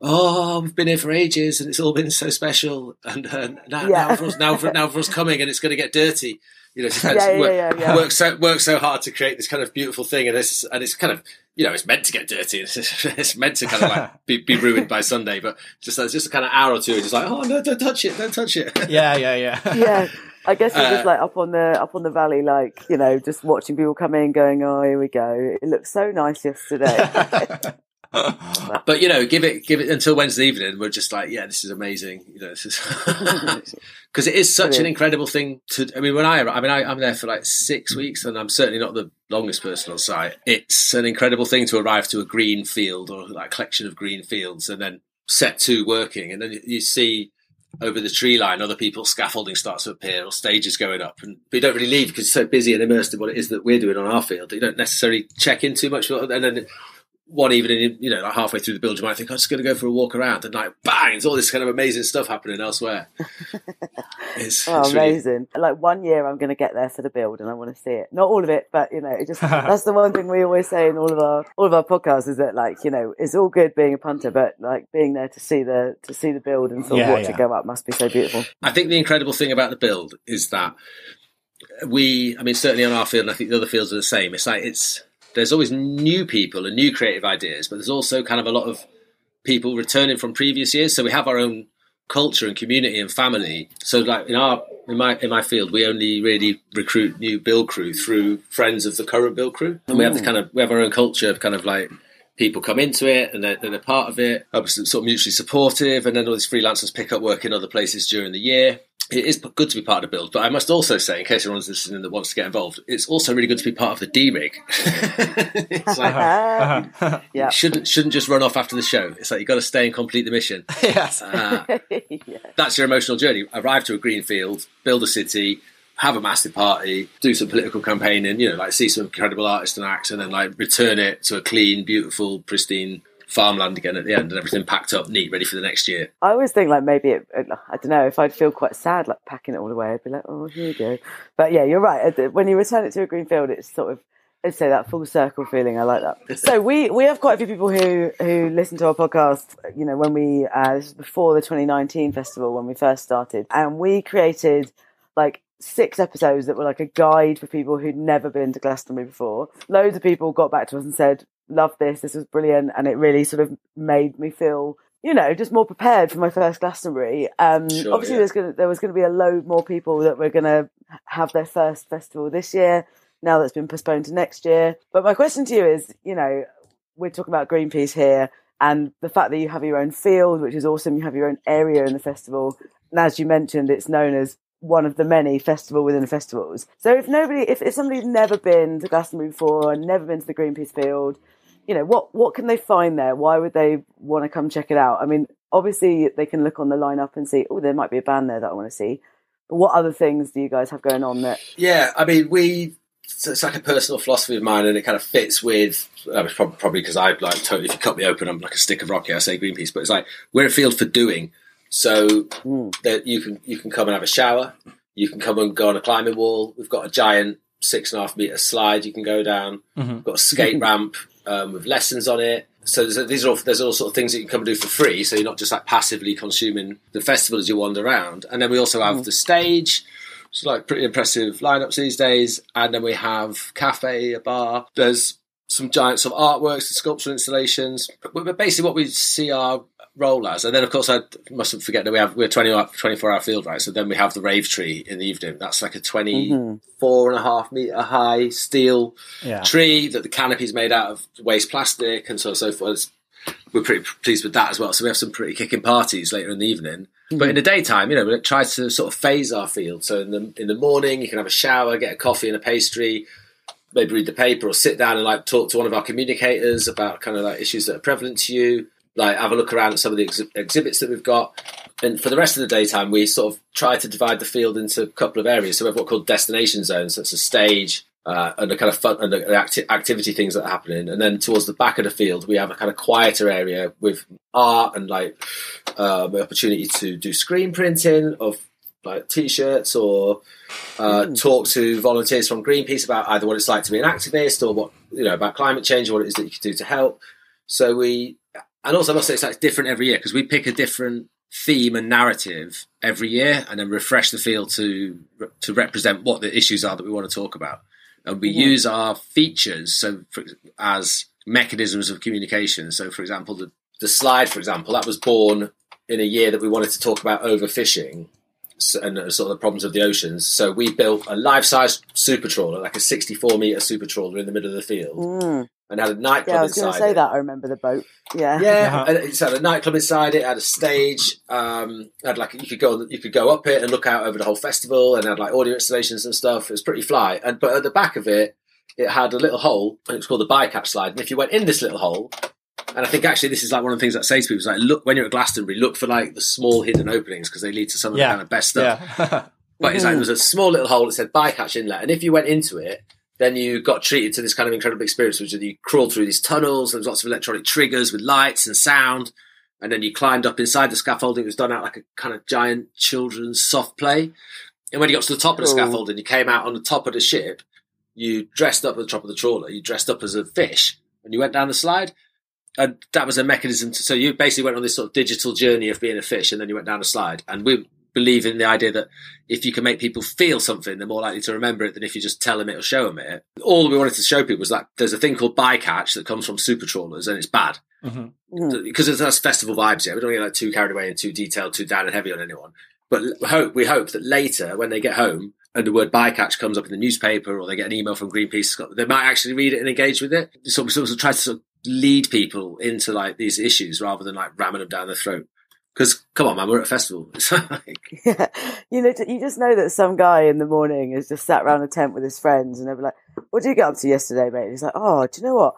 oh, we've been here for ages and it's all been so special. And uh, now, yeah. now, for us, now, for, now for us coming and it's going to get dirty. You know, yeah, [LAUGHS] yeah, work, yeah, yeah, work so work so hard to create this kind of beautiful thing, and it's and it's kind of you know it's meant to get dirty. It's, [LAUGHS] it's meant to kind of like be, be ruined by Sunday, but just it's just a kind of hour or two, it's just like oh no, don't touch it, don't touch it. [LAUGHS] Yeah, yeah, yeah, [LAUGHS] yeah. I guess you're uh, just like up on the up on the valley, like you know, just watching people come in, going, "Oh, here we go! It looks so nice yesterday." [LAUGHS] but you know, give it give it until Wednesday evening. We're just like, yeah, this is amazing. You know, this is [LAUGHS] because it is such an incredible thing to. I mean, when I I mean, I, I'm there for like six weeks, and I'm certainly not the longest person on site. It's an incredible thing to arrive to a green field or like a collection of green fields, and then set to working, and then you see over the tree line, other people's scaffolding starts to appear or stages going up. And but you don't really leave because you're so busy and immersed in what it is that we're doing on our field. that You don't necessarily check in too much. And then one evening, you know, like halfway through the build, you might think, I'm just going to go for a walk around. And like, bang, it's all this kind of amazing stuff happening elsewhere. [LAUGHS] It's, Oh, it's really- amazing! Like one year, I'm going to get there for the build, and I want to see it. Not all of it, but you know, it just—that's [LAUGHS] the one thing we always say in all of our all of our podcasts is that, like, you know, it's all good being a punter, but like being there to see the to see the build and sort of Yeah, watch yeah. it go up must be so beautiful. I think the incredible thing about the build is that we, I mean, certainly on our field, and I think the other fields are the same. It's like it's there's always new people and new creative ideas, but there's also kind of a lot of people returning from previous years. So we have our own culture and community and family. So like in our in my in my field, we only really recruit new build crew through friends of the current build crew, and we have the hmm. kind of we have our own culture of kind of like people come into it and they're, they're part of it, obviously sort of mutually supportive, and then all these freelancers pick up work in other places during the year. It is good to be part of the build, but I must also say, in case anyone's listening that wants to get involved, it's also really good to be part of the de-rig. [LAUGHS] it's like [LAUGHS] yeah, shouldn't shouldn't just run off after the show. It's like you've got to stay and complete the mission. [LAUGHS] yes. Uh, yeah. that's your emotional journey. Arrive to a green field, build a city, have a massive party, do some political campaigning, you know, like see some incredible artists and acts, and then like return it to a clean, beautiful, pristine farmland again at the end, and everything packed up, neat, ready for the next year. I always think like maybe it, I don't know if I'd feel quite sad like packing it all away. I'd be like, oh, here you go. But yeah, you're right. When you return it to a green field, it's sort of I'd say that full circle feeling. I like that. [LAUGHS] So we we have quite a few people who who listen to our podcast. You know, when we uh, this was before the 2019 festival when we first started, and we created like six episodes that were like a guide for people who'd never been to Glastonbury before. Loads of people got back to us and said, "Love this. This was brilliant," and it really sort of made me feel you know, just more prepared for my first Glastonbury. Um, Sure, obviously, yeah. there's gonna there was going to be a load more people that were going to have their first festival this year. Now that's been postponed to next year. But my question to you is, you know, we're talking about Greenpeace here, and the fact that you have your own field, which is awesome. You have your own area in the festival, and as you mentioned, it's known as one of the many festival within festivals. So if nobody, if, if somebody's never been to Glastonbury before and never been to the Greenpeace field, you know what what can they find there why would they want to come check it out i mean obviously they can look on the lineup and see oh there might be a band there that i want to see but what other things do you guys have going on that Yeah, I mean, we. It's it's like a personal philosophy of mine, and it kind of fits with. Uh, probably because I like totally. If you cut me open, I'm like a stick of rocky. I say Greenpeace, but it's like we're a field for doing. So hmm. that you can you can come and have a shower. You can come and go on a climbing wall. We've got a giant six and a half meter slide you can go down. Mm-hmm. We've got a skate [LAUGHS] ramp um, with lessons on it. So there's, these are all, there's all sort of things that you can come and do for free. So you're not just like passively consuming the festival as you wander around. And then we also have hmm. the stage. It's like pretty impressive lineups these days. And then we have cafe, a bar. There's some giant some artworks and sculptural installations. But but basically, what we see our role as, and then of course I mustn't forget that we have we're 20 hour, 24 hour field right. So then we have the rave tree in the evening. That's like a 24 and a half meter high steel Yeah. tree that the canopy's made out of waste plastic and so on and so forth. We're pretty pleased with that as well. So we have some pretty kicking parties later in the evening. But in mm-hmm. the daytime, you know, we try to sort of phase our field. So in the in the morning, you can have a shower, get a coffee and a pastry, maybe read the paper or sit down and like talk to one of our communicators about kind of like issues that are prevalent to you. Like have a look around at some of the exhi- exhibits that we've got. And for the rest of the daytime, we sort of try to divide the field into a couple of areas. So we have what called destination zones. So it's a stage uh, and the kind of fun and the acti- activity things that are happening. And then towards the back of the field, we have a kind of quieter area with art and like um, the opportunity to do screen printing of like t-shirts or uh, talk to volunteers from Greenpeace about either what it's like to be an activist or what you know about climate change or what it is that you can do to help. So we, and also I must say it's like different every year because we pick a different theme and narrative every year and then refresh the field to to represent what the issues are that we want to talk about. And we use our features so for, as mechanisms of communication. So, for example, the the slide, for example, that was born in a year that we wanted to talk about overfishing and uh, sort of the problems of the oceans. So we built a life-size super trawler, like a 64 meter super trawler in the middle of the field. And had a nightclub Yeah, I was going to say it. that. I remember the boat. Yeah. Yeah, Uh-huh. and it had a nightclub inside it. Had a stage. Um, had like you could go you could go up it and look out over the whole festival, and had like audio installations and stuff. It was pretty fly. And but at the back of it, it had a little hole, and it was called the bycatch slide. And if you went in this little hole, and I think actually this is like one of the things that I say to people is like, look when you're at Glastonbury, look for like the small hidden openings because they lead to some of Yeah. the kind of best stuff. Yeah. [LAUGHS] But it's like there was a small little hole that said bycatch inlet, and if you went into it, then you got treated to this kind of incredible experience, which is you crawled through these tunnels. There was lots of electronic triggers with lights and sound, and then you climbed up inside the scaffolding. It was done out like a kind of giant children's soft play. And when you got to the top of the oh. Cool. scaffolding, you came out on the top of the ship. You dressed up at the top of the trawler. You dressed up as a fish, and you went down the slide. And that was a mechanism to. So you basically went on this sort of digital journey of being a fish, and then you went down a slide. And we believe in the idea that if you can make people feel something, they're more likely to remember it than if you just tell them it or show them it. All we wanted to show people was that there's a thing called bycatch that comes from super trawlers, and it's bad Mhm. Mm. because it's that's festival vibes. here. we don't get like too carried away and too detailed, too down and heavy on anyone. But hope we hope that later, when they get home and the word bycatch comes up in the newspaper, or they get an email from Greenpeace, they might actually read it and engage with it. So we sort of try to sort of lead people into like these issues rather than like ramming them down their throat. Because come on, man, we're at a festival. [LAUGHS] Like, Yeah. You know, you just know that some guy in the morning has just sat around a tent with his friends and they'll be like, What did you get up to yesterday, mate? And he's like, Oh, do you know what?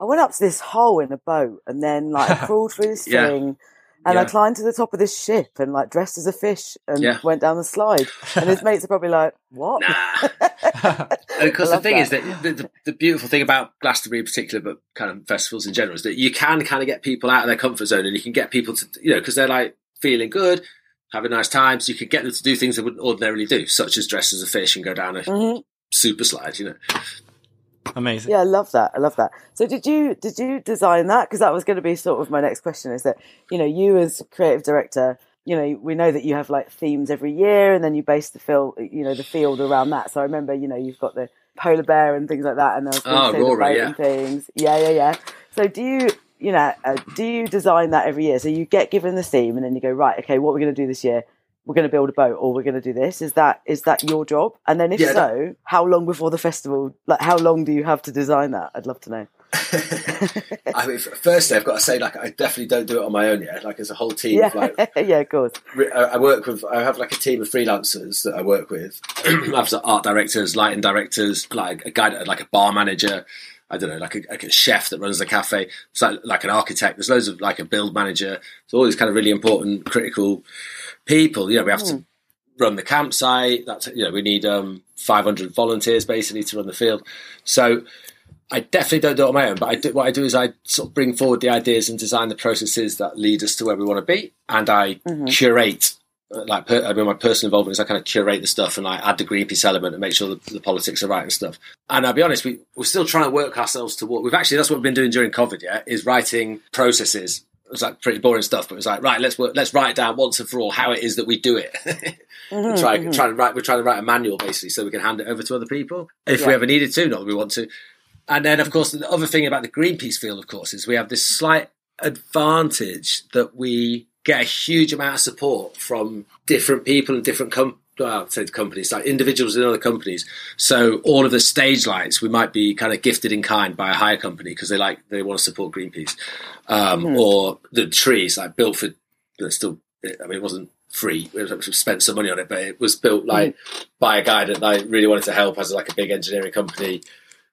I went up to this hole in a boat and then like [LAUGHS] crawled through this Yeah. thing and I climbed to the top of this ship and like dressed as a fish and Yeah. went down the slide. And his mates are probably like, What? nah. [LAUGHS] And of course, I the thing that. is that the, the, the beautiful thing about Glastonbury in particular, but kind of festivals in general, is that you can kind of get people out of their comfort zone and you can get people to, you know, because they're like feeling good, having nice times. You can get them to do things they wouldn't ordinarily do, such as dress as a fish and go down a Mhm. super slide, you know. Amazing. Yeah, I love that. I love that. So did you did you design that? Because that was going to be sort of my next question. Is that you know you as creative director, you know we know that you have like themes every year, and then you base the field, you know, the field around that. So I remember, you know, you've got the polar bear and things like that, and I Oh, to the Rory, yeah. things. Yeah, yeah, yeah. So do you? You know, uh, do you design that every year? So you get given the theme, and then you go, right, okay, what we're going to do this year? We're going to build a boat, or we're going to do this. Is that is that your job? And then if Yeah, so, how long before the festival? Like, how long do you have to design that? I'd love to know. [LAUGHS] I mean, firstly, I've got to say, like, I definitely don't do it on my own yet. Like, as a whole team, Yeah, of, like, yeah, [LAUGHS] of course. I work with. I have like a team of freelancers that I work with. [CLEARS THROAT] I have art directors, lighting directors, like a guy, like a bar manager. I don't know, like a, like a chef that runs the cafe. It's like, like an architect. There's loads of like a build manager. It's all these kind of really important, critical people. You know, we have to run the campsite. That's you know, we need um, 500 volunteers basically to run the field. So I definitely don't do it on my own, but I do, what I do is I sort of bring forward the ideas and design the processes that lead us to where we want to be, and I curate. Like per, I mean, my personal involvement is I kind of curate the stuff and like add the Greenpeace element and make sure the, the politics are right and stuff. And I'll be honest, we we're still trying to work ourselves to what we've actually that's what we've been doing during COVID. Yeah, is writing processes. It was like pretty boring stuff, but it was like right, let's work, let's write down once and for all how it is that we do it. We're trying, trying to write, we're trying to write a manual basically so we can hand it over to other people if we ever needed to, not that we want to. And then, of course, the other thing about the Greenpeace field, of course, is we have this slight advantage that we get a huge amount of support from different people and different com- well, say companies, like individuals in other companies. So all of the stage lights, we might be kind of gifted in kind by a hire company because they like they want to support Greenpeace, um, or the trees like built for. Still, I mean, it wasn't free. We spent some money on it, but it was built like by a guy that like really wanted to help, has like a big engineering company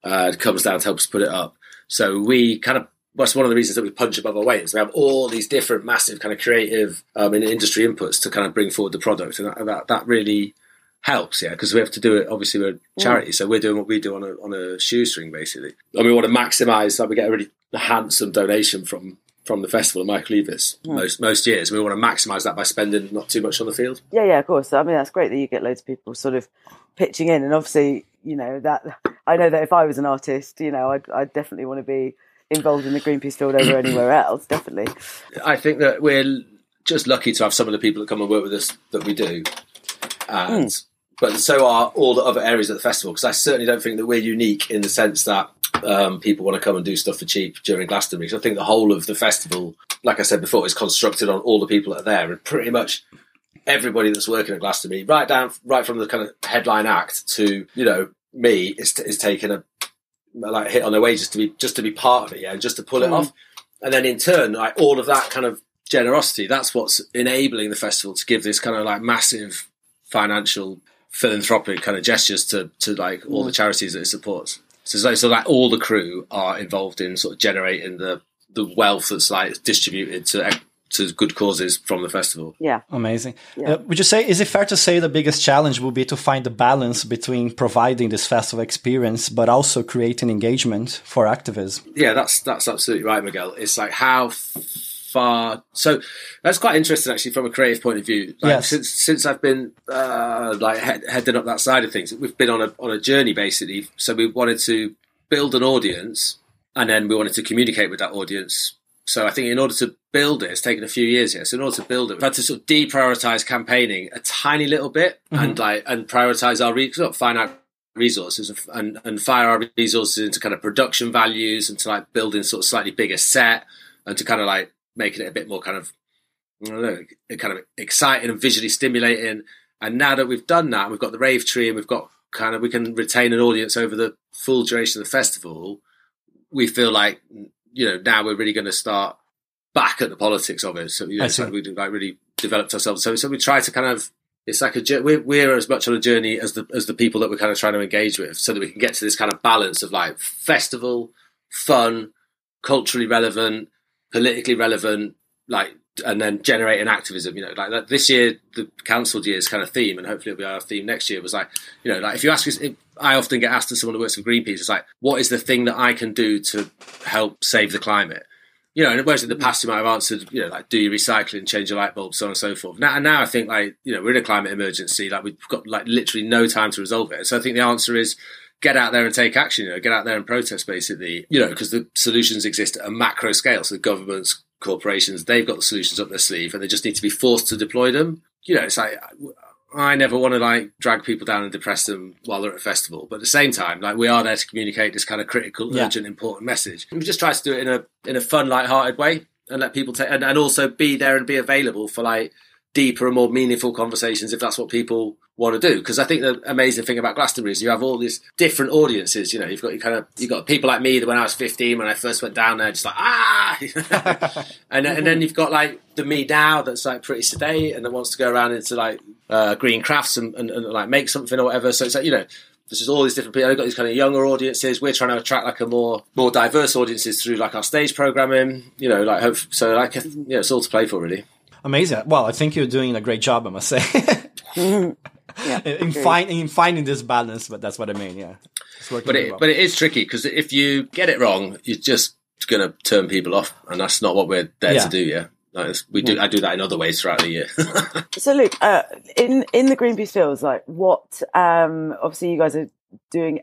uh, comes down to help us put it up. So we kind of that's one of the reasons that we punch above our weight is we have all these different massive kind of creative um, and industry inputs to kind of bring forward the product, and that that, that really helps, yeah, because we have to do it. Obviously, we're a charity, so we're doing what we do on a on a shoestring, basically, and we want to maximise that we get a really handsome donation from from the festival, Michael Eavis, most most years. We want to maximise that by spending not too much on the field. Yeah, yeah, of course. I mean, that's great that you get loads of people sort of pitching in, and obviously, you know that I know that if I was an artist, you know, I'd, I'd definitely want to be involved in the Greenpeace field over anywhere [CLEARS THROAT] else. Definitely. I think that we're just lucky to have some of the people that come and work with us that we do, and but so are all the other areas of the festival. Because I certainly don't think that we're unique in the sense that um, people want to come and do stuff for cheap during Glastonbury. 'Cause I think the whole of the festival, like I said before, is constructed on all the people that are there, and pretty much everybody that's working at Glastonbury, right down, right from the kind of headline act to you know me, is is taking a like hit on their way just to be just to be part of it, yeah, and just to pull it Mm. off. And then in turn, like all of that kind of generosity, that's what's enabling the festival to give this kind of like massive financial philanthropic kind of gestures to to like all the charities that it supports. So, so, so like all the crew are involved in sort of generating the the wealth that's like distributed to to good causes from the festival. Yeah. Amazing. Yeah. Uh, would you say is it fair to say the biggest challenge will be to find the balance between providing this festival experience but also creating engagement for activism? Yeah, that's that's absolutely right, Miguel. It's like how far. So that's quite interesting, actually, from a creative point of view. Like, Yes. Since since I've been uh, like head, heading up that side of things, we've been on a on a journey basically. So we wanted to build an audience, and then we wanted to communicate with that audience. So I think in order to build it, it's taken a few years here. So in order to build it, we've had to sort of deprioritize campaigning a tiny little bit mm-hmm. and like and prioritize our re- sort of finite resources and and fire our resources into kind of production values and to like building sort of slightly bigger set and to kind of like making it a bit more kind of I don't know, kind of exciting and visually stimulating. And now that we've done that, we've got the rave tree and we've got kind of we can retain an audience over the full duration of the festival. We feel like you know now we're really going to start back at the politics of it. So you know, see. we like really developed ourselves. So so we try to kind of it's like a we're, we're as much on a journey as the as the people that we're kind of trying to engage with, so that we can get to this kind of balance of like festival, fun, culturally relevant, politically relevant, like and then generating activism. You know, like, like this year, the cancelled year's kind of theme, and hopefully it'll be our theme next year. Was like, you know, like if you ask us, if, I often get asked to someone who works for Greenpeace, it's like, what is the thing that I can do to help save the climate? You know, and whereas in the mm. past you might have answered, you know, like do your recycling, change your light bulbs, so on and so forth. Now, and now I think like, you know, we're in a climate emergency, like we've got like literally no time to resolve it. So I think the answer is get out there and take action, you know, get out there and protest basically, you know, because the solutions exist at a macro scale. So the governments, corporations, they've got the solutions up their sleeve and they just need to be forced to deploy them. You know, it's like, I never want to like drag people down and depress them while they're at a festival. But at the same time, like we are there to communicate this kind of critical, Yeah. urgent, important message. And we just try to do it in a in a fun, light-hearted way and let people take and, and also be there and be available for like deeper and more meaningful conversations if that's what people want to do. Because I think the amazing thing about Glastonbury is you have all these different audiences. You know, you've got you kind of you've got people like me that when I was fifteen when I first went down there, just like ah, [LAUGHS] and and then you've got like the me now that's like pretty sedate and that wants to go around into like uh, green crafts and, and, and like make something or whatever. So it's like you know. There's just all these different people. I've got these kind of younger audiences. We're trying to attract like a more more diverse audiences through like our stage programming. You know, like hope so. Like yeah, it's all to play for really. Amazing. Well, I think you're doing a great job, I must say. [LAUGHS] Yeah. [LAUGHS] in, find, in finding this balance, but that's what I mean. Yeah, it's working But it well. but it is tricky because if you get it wrong, you're just going to turn people off, and that's not what we're there Yeah. to do. Yeah, like, we do. I do that in other ways throughout the year. [LAUGHS] So, Luke, uh, in in the Greenpeace fields, like what? Um, obviously, you guys are doing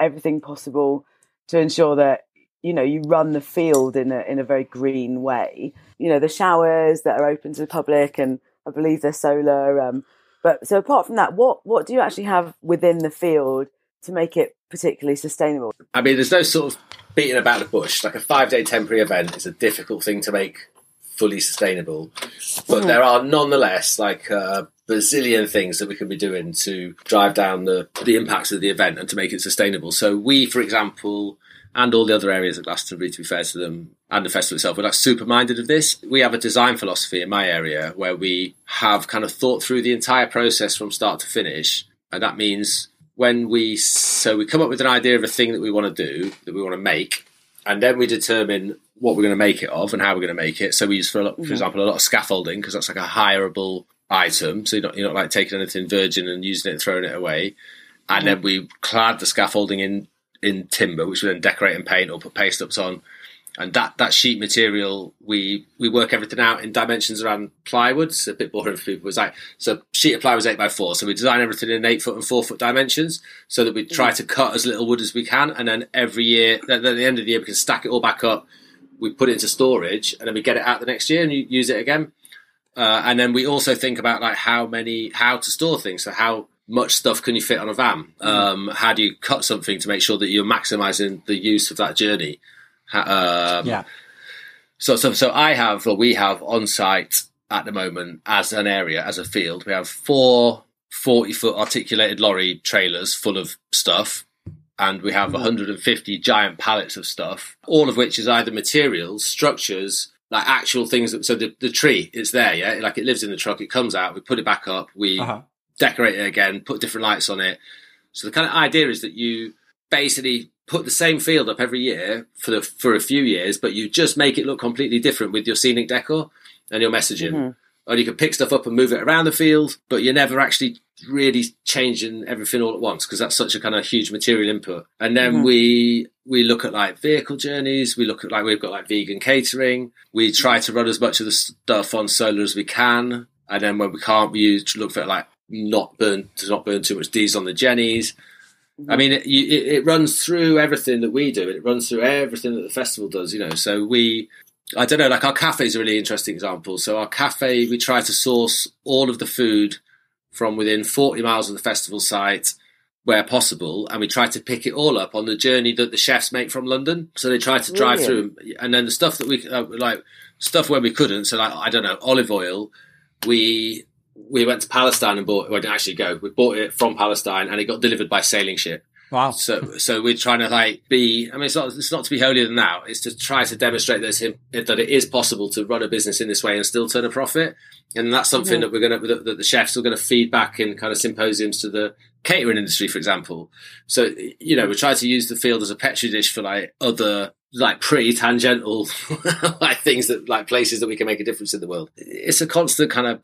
everything possible to ensure that you know you run the field in a in a very green way. You know, the showers that are open to the public, and I believe they're solar. Um, but so apart from that, what what do you actually have within the field to make it particularly sustainable? I mean, there's no sort of beating about the bush. Like a five day temporary event is a difficult thing to make fully sustainable, but there are nonetheless like a bazillion things that we can be doing to drive down the the impacts of the event and to make it sustainable. So we, for example. And all the other areas of Glastonbury, to be fair to them, and the festival itself, we're like super minded of this. We have a design philosophy in my area where we have kind of thought through the entire process from start to finish, and that means when we so we come up with an idea of a thing that we want to do that we want to make and then we determine what we're going to make it of and how we're going to make it. So we use for, a lot, for example a lot of scaffolding because that's like a hireable item. So you're not, you're not like taking anything virgin and using it and throwing it away. And then we clad the scaffolding in in timber which we then decorate and paint or put paste ups on and that that sheet material we we work everything out in dimensions around plywood. It's a bit boring for people. It's like so sheet of plywood was eight by four, so we design everything in eight foot and four foot dimensions, so that we try to cut as little wood as we can, and then every year, at the end of the year, we can stack it all back up. We put it into storage, and then we get it out the next year and use it again. Uh, and then we also think about like how many how to store things. So how much stuff can you fit on a van? Um, how do you cut something to make sure that you're maximizing the use of that journey? Um, yeah, so, so, so I have, or we have on site at the moment as an area, as a field, we have four 40 foot articulated lorry trailers full of stuff. and we have 150 giant pallets of stuff, all of which is either materials, structures, like actual things. That, so the, the tree, it's there, yeah? Like it lives in the truck, it comes out, we put it back up, we Uh-huh. decorate it again, put different lights on it. So the kind of idea is that you basically put the same field up every year for the, for a few years, but you just make it look completely different with your scenic decor and your messaging. Mm-hmm. Or you can pick stuff up and move it around the field, but you're never actually really changing everything all at once because that's such a kind of huge material input. And then mm-hmm. we we look at like vehicle journeys. We look at like we've got like vegan catering. We try to run as much of the stuff on solar as we can, and then when we can't, we use, look for like not burn to not burn too much diesel on the jennies. I mean, it, it, it runs through everything that we do. It runs through everything that the festival does. You know, so we I don't know, like our cafe is a really interesting example. So our cafe, we try to source all of the food from within 40 miles of the festival site where possible. And we try to pick it all up on the journey that the chefs make from London. So they try to drive Brilliant. through and then the stuff that we, uh, like stuff where we couldn't. So like, I don't know, olive oil, we, we went to Palestine and bought, well, didn't actually go. We bought it from Palestine and it got delivered by sailing ship. Wow. So, so we're trying to like be. I mean, it's not. It's not to be holier than thou. It's to try to demonstrate that, that it is possible to run a business in this way and still turn a profit. And that's something that we're going to that, that the chefs are going to feed back in kind of symposiums to the catering industry, for example. So, you know, we try to use the field as a petri dish for like other like pretty tangential [LAUGHS] like things that like places that we can make a difference in the world. It's a constant kind of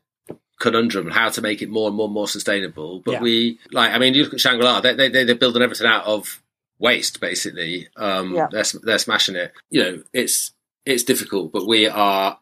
conundrum how to make it more and more and more sustainable. But Yeah. we like, I mean, you look at Shangri La; they, they they- they're building everything out of waste, basically. Um, Yeah. they're they're smashing it. You know, it's it's difficult, but we are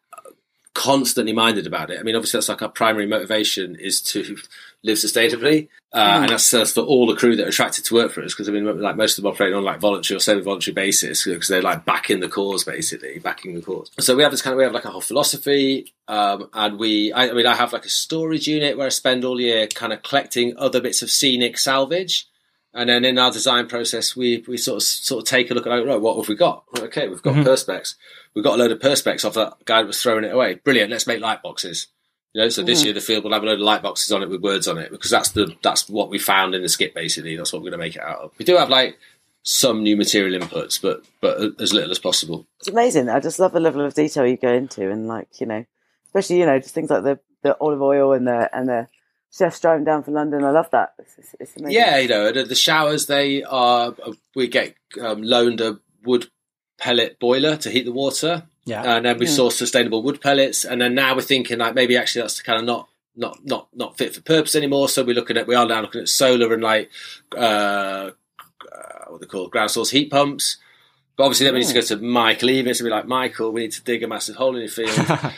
constantly minded about it. I mean, obviously, that's like our primary motivation is to live sustainably, uh, and that's, that's for all the crew that are attracted to work for us. Because I mean, like most of them operate on like voluntary or semi-voluntary basis because they're like backing the cause, basically backing the cause. So we have this kind of we have like a whole philosophy, um, and we. I, I mean, I have like a storage unit where I spend all year kind of collecting other bits of scenic salvage. And then in our design process, we, we sort of sort of take a look at like, right, what have we got? Okay, we've got perspex. We've got a load of perspex off that guy that was throwing it away. Brilliant. Let's make light boxes. You know, so this year the field will have a load of light boxes on it with words on it because that's the that's what we found in the skip. Basically, that's what we're going to make it out of. We do have like some new material inputs, but but as little as possible. It's amazing. I just love the level of detail you go into, and like you know, especially you know, just things like the the olive oil and the and the chefs driving down from London. I love that. It's, it's, it's amazing. Yeah, you know, the, the showers they are. We get um, loaned a wood pellet boiler to heat the water. Yeah. and then we saw sustainable wood pellets, and then now we're thinking like maybe actually that's kind of not not not not fit for purpose anymore. So we're looking at we are now looking at solar and like uh, uh what they call ground source heat pumps. But obviously, then we need to go to Michael Eavis and be like, Michael, we need to dig a massive hole in your field. [LAUGHS]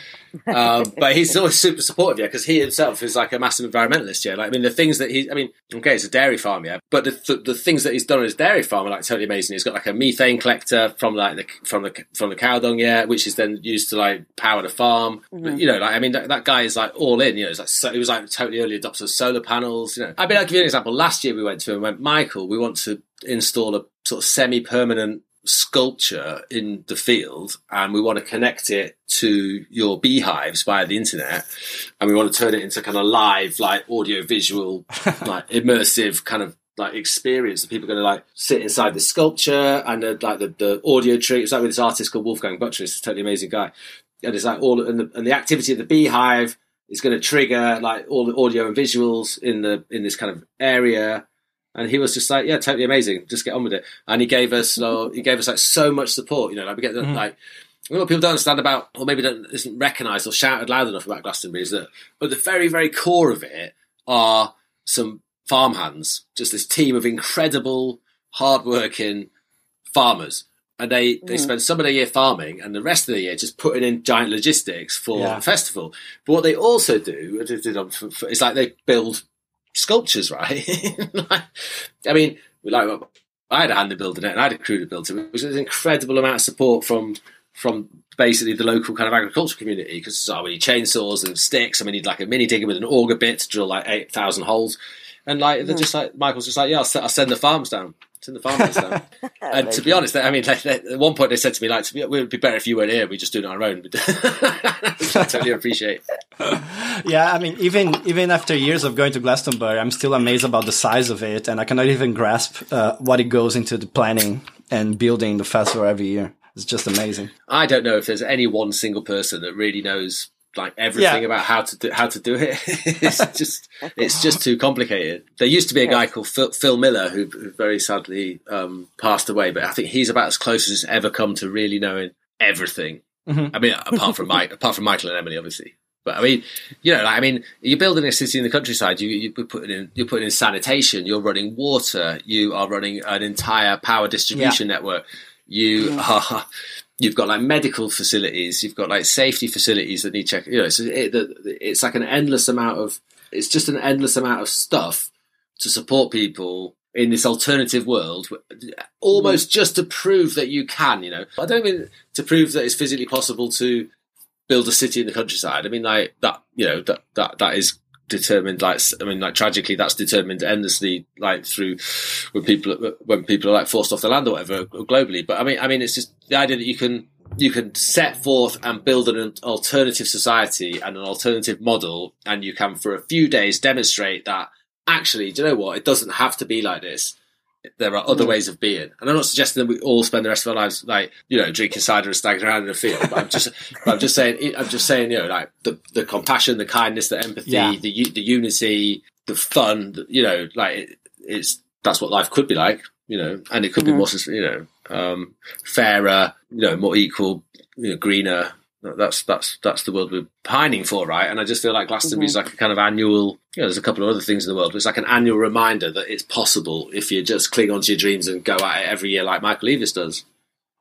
um, [LAUGHS] but he's always super supportive, yeah, because he himself is like a massive environmentalist, yeah. Like, I mean, the things that he, I mean, okay, it's a dairy farm, yeah, but the, the, the things that he's done on his dairy farm are like totally amazing. He's got like a methane collector from like the from the from the cow dung, yeah, which is then used to like power the farm. But, you know, like I mean, that, that guy is like all in. You know, it's like so, he was like totally early adopter of solar panels. You know, I mean, I'll give you an example. Last year we went to him and went, Michael, we want to install a sort of semi-permanent sculpture in the field and we want to connect it to your beehives via the internet and we want to turn it into kind of live like audio visual [LAUGHS] like immersive kind of like experience. That people are going to like sit inside the sculpture and the, like the, the audio tree it's like with this artist called Wolfgang Buttress this totally amazing guy. And it's like all and the, and the activity of the beehive is going to trigger like all the audio and visuals in the in this kind of area and he was just like, yeah, totally amazing. Just get on with it. And he gave us, uh, he gave us like so much support. You know, like we get the, like what people don't understand about, or maybe don't, isn't recognised or shouted loud enough about Glastonbury is that, but the very, very core of it are some farmhands, just this team of incredible, hardworking farmers. And they, they spend some of their year farming and the rest of the year just putting in giant logistics for Yeah. the festival. But what they also do is like they build sculptures, right? [LAUGHS] like, I mean, we like I had a hand in building it, and I had a crew to build it. It was an incredible amount of support from from basically the local kind of agricultural community because oh, we need chainsaws and sticks, and we need like a mini digger with an auger bit to drill like eight thousand holes. And like they're hmm. just like Michael's just like, yeah, I'll, I'll send the farms down. Send the farmers down. [LAUGHS] and to be honest, I mean, they, they, at one point they said to me like, "It would be better if you weren't here. We just do it on our own." [LAUGHS] I totally appreciate. [LAUGHS] yeah, I mean, even even after years of going to Glastonbury, I'm still amazed about the size of it, and I cannot even grasp uh, what it goes into the planning and building the festival every year. It's just amazing. I don't know if there's any one single person that really knows like everything Yeah. about how to do, how to do it. [LAUGHS] it's [LAUGHS] just it's just too complicated. There used to be a guy called Phil, Phil Miller who, who very sadly um, passed away, but I think he's about as close as it's ever come to really knowing everything. I mean, apart from Mike, [LAUGHS] apart from Michael and Emily, obviously. But I mean, you know, like, I mean, you're building a city in the countryside. You you're putting in you're putting in sanitation. You're running water. You are running an entire power distribution network. You are you've got like medical facilities. You've got like safety facilities that need check. You know, it's it, it's like an endless amount of it's just an endless amount of stuff to support people in this alternative world, almost just to prove that you can. You know, I don't mean to prove that it's physically possible to build a city in the countryside. I mean, like that, you know, that that that is determined. Like, I mean, like tragically, that's determined endlessly, like through when people when people are like forced off the land or whatever globally. But I mean, I mean, it's just the idea that you can you can set forth and build an alternative society and an alternative model, and you can for a few days demonstrate that actually, do you know what? It doesn't have to be like this there are other ways of being. And I'm not suggesting that we all spend the rest of our lives like, you know, drinking cider and staggering around in a field. But I'm just, [LAUGHS] but I'm just saying, I'm just saying, you know, like the, the compassion, the kindness, the empathy, Yeah. the, the unity, the fun, you know, like it, it's, that's what life could be like, you know, and it could be more, you know, um, fairer, you know, more equal, you know, greener. That's that's that's the world we're pining for, right? And I just feel like Glastonbury's mm-hmm. like a kind of annual. You know, there's a couple of other things in the world, but it's like an annual reminder that it's possible if you just cling on to your dreams and go at it every year, like Michael Eavis does.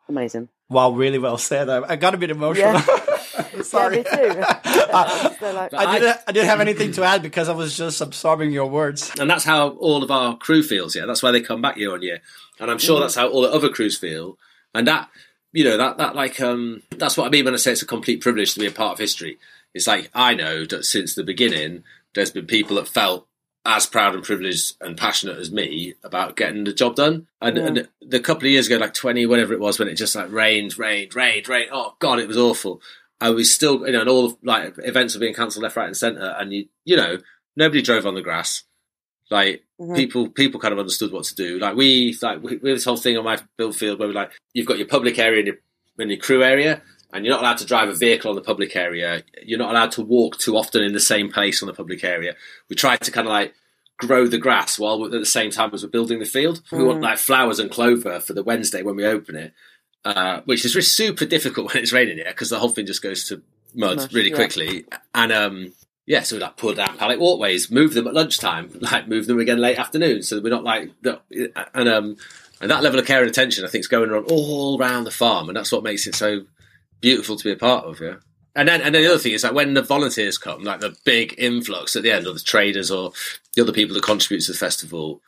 Amazing. Wow, really well said. I, I got a bit emotional. Yeah. Sorry. [LAUGHS] Yeah, me too. [LAUGHS] [LAUGHS] So, like, I didn't. I didn't have anything to add because I was just absorbing your words. And that's how all of our crew feels. Yeah, that's why they come back year on year, and I'm sure mm-hmm. that's how all the other crews feel. And that, you know, that that like um, that's what I mean when I say it's a complete privilege to be a part of history. It's like I know that since the beginning, there's been people that felt as proud and privileged and passionate as me about getting the job done. And, and the couple of years ago, like 20, whatever it was, when it just like rained, rained, rained, rained. Oh God, it was awful. I was still, you know, and all like events were being cancelled left, right, and centre. And you, you know, nobody drove on the grass. Like people, people kind of understood what to do. Like we, like we, we have this whole thing on my build field where we're like you've got your public area and your, and your crew area, and you're not allowed to drive a vehicle on the public area. You're not allowed to walk too often in the same place on the public area. We tried to kind of like grow the grass while we're- at the same time as we're building the field. We want like flowers and clover for the Wednesday when we open it, uh, which is really super difficult [LAUGHS] when it's raining here because the whole thing just goes to mud Mush, really yeah. quickly. And um, yeah, so we like pull down pallet walkways, move them at lunchtime, [LAUGHS] like move them again late afternoon, so we're not like and um and that level of care and attention I think is going on all around the farm, and that's what makes it so beautiful to be a part of. Yeah. And then, and then the other thing is like when the volunteers come, like the big influx at the end, or the traders, or the other people that contribute to the festival,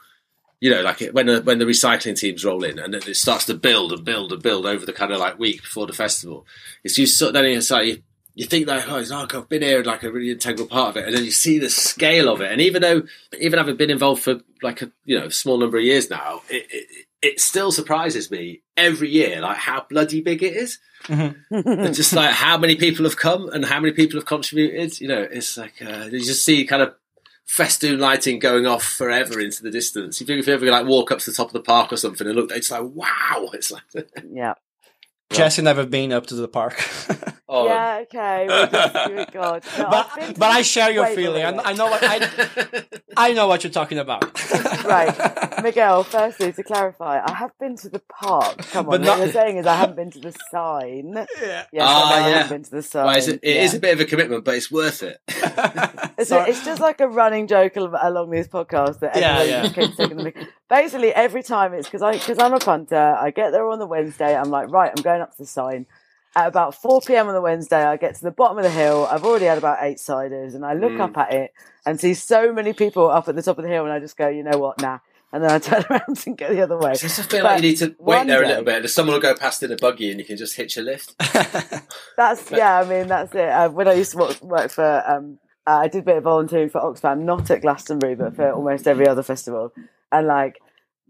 you know, like when the, when the recycling teams roll in and it starts to build and build and build over the kind of like week before the festival, it's you sort then it's like you, think like oh, it's like I've been here like a really integral part of it, and then you see the scale of it, and even though even having been involved for like a you know small number of years now, it, it, it still surprises me every year like how bloody big it is. And just like how many people have come and how many people have contributed. You know, it's like uh, you just see kind of festoon lighting going off forever into the distance. If you, if you ever like walk up to the top of the park or something and look, it's like wow. It's like yeah. Jesse never been up to the park, [LAUGHS] oh, Yeah, okay. We'll just [LAUGHS] God. No, but I've been to but I share your wait, wait, feeling. I, I know what I, [LAUGHS] I know what you're talking about. Right, Miguel. Firstly, to clarify, I have been to the park. Come on, But what you're saying is I haven't been to the sign. Yeah. Yes, Ah, I know I yeah. haven't been to the sign. Well, it's, it is yeah. a bit of a commitment, but it's worth it. It's, Sorry. it's just like a running joke along these podcasts that Yeah, everyone yeah. just keeps taking the mic. Basically, every time it's because I because I'm a punter. I get there on the Wednesday. I'm like, right, I'm going up to the sign. At about 4 p.m. on the Wednesday, I get to the bottom of the hill. I've already had about eight ciders, and I look Mm. up at it and see so many people up at the top of the hill, and I just go, you know what, nah. And then I [LAUGHS] turn around and go the other way. I just feel But like you need to wait one there a little bit, and someone will go past in a buggy, and you can just hitch a lift. [LAUGHS] That's yeah. I mean, that's it. Uh, when I used to work, work for, um, uh, I did a bit of volunteering for Oxfam, not at Glastonbury, but for almost every other festival. And like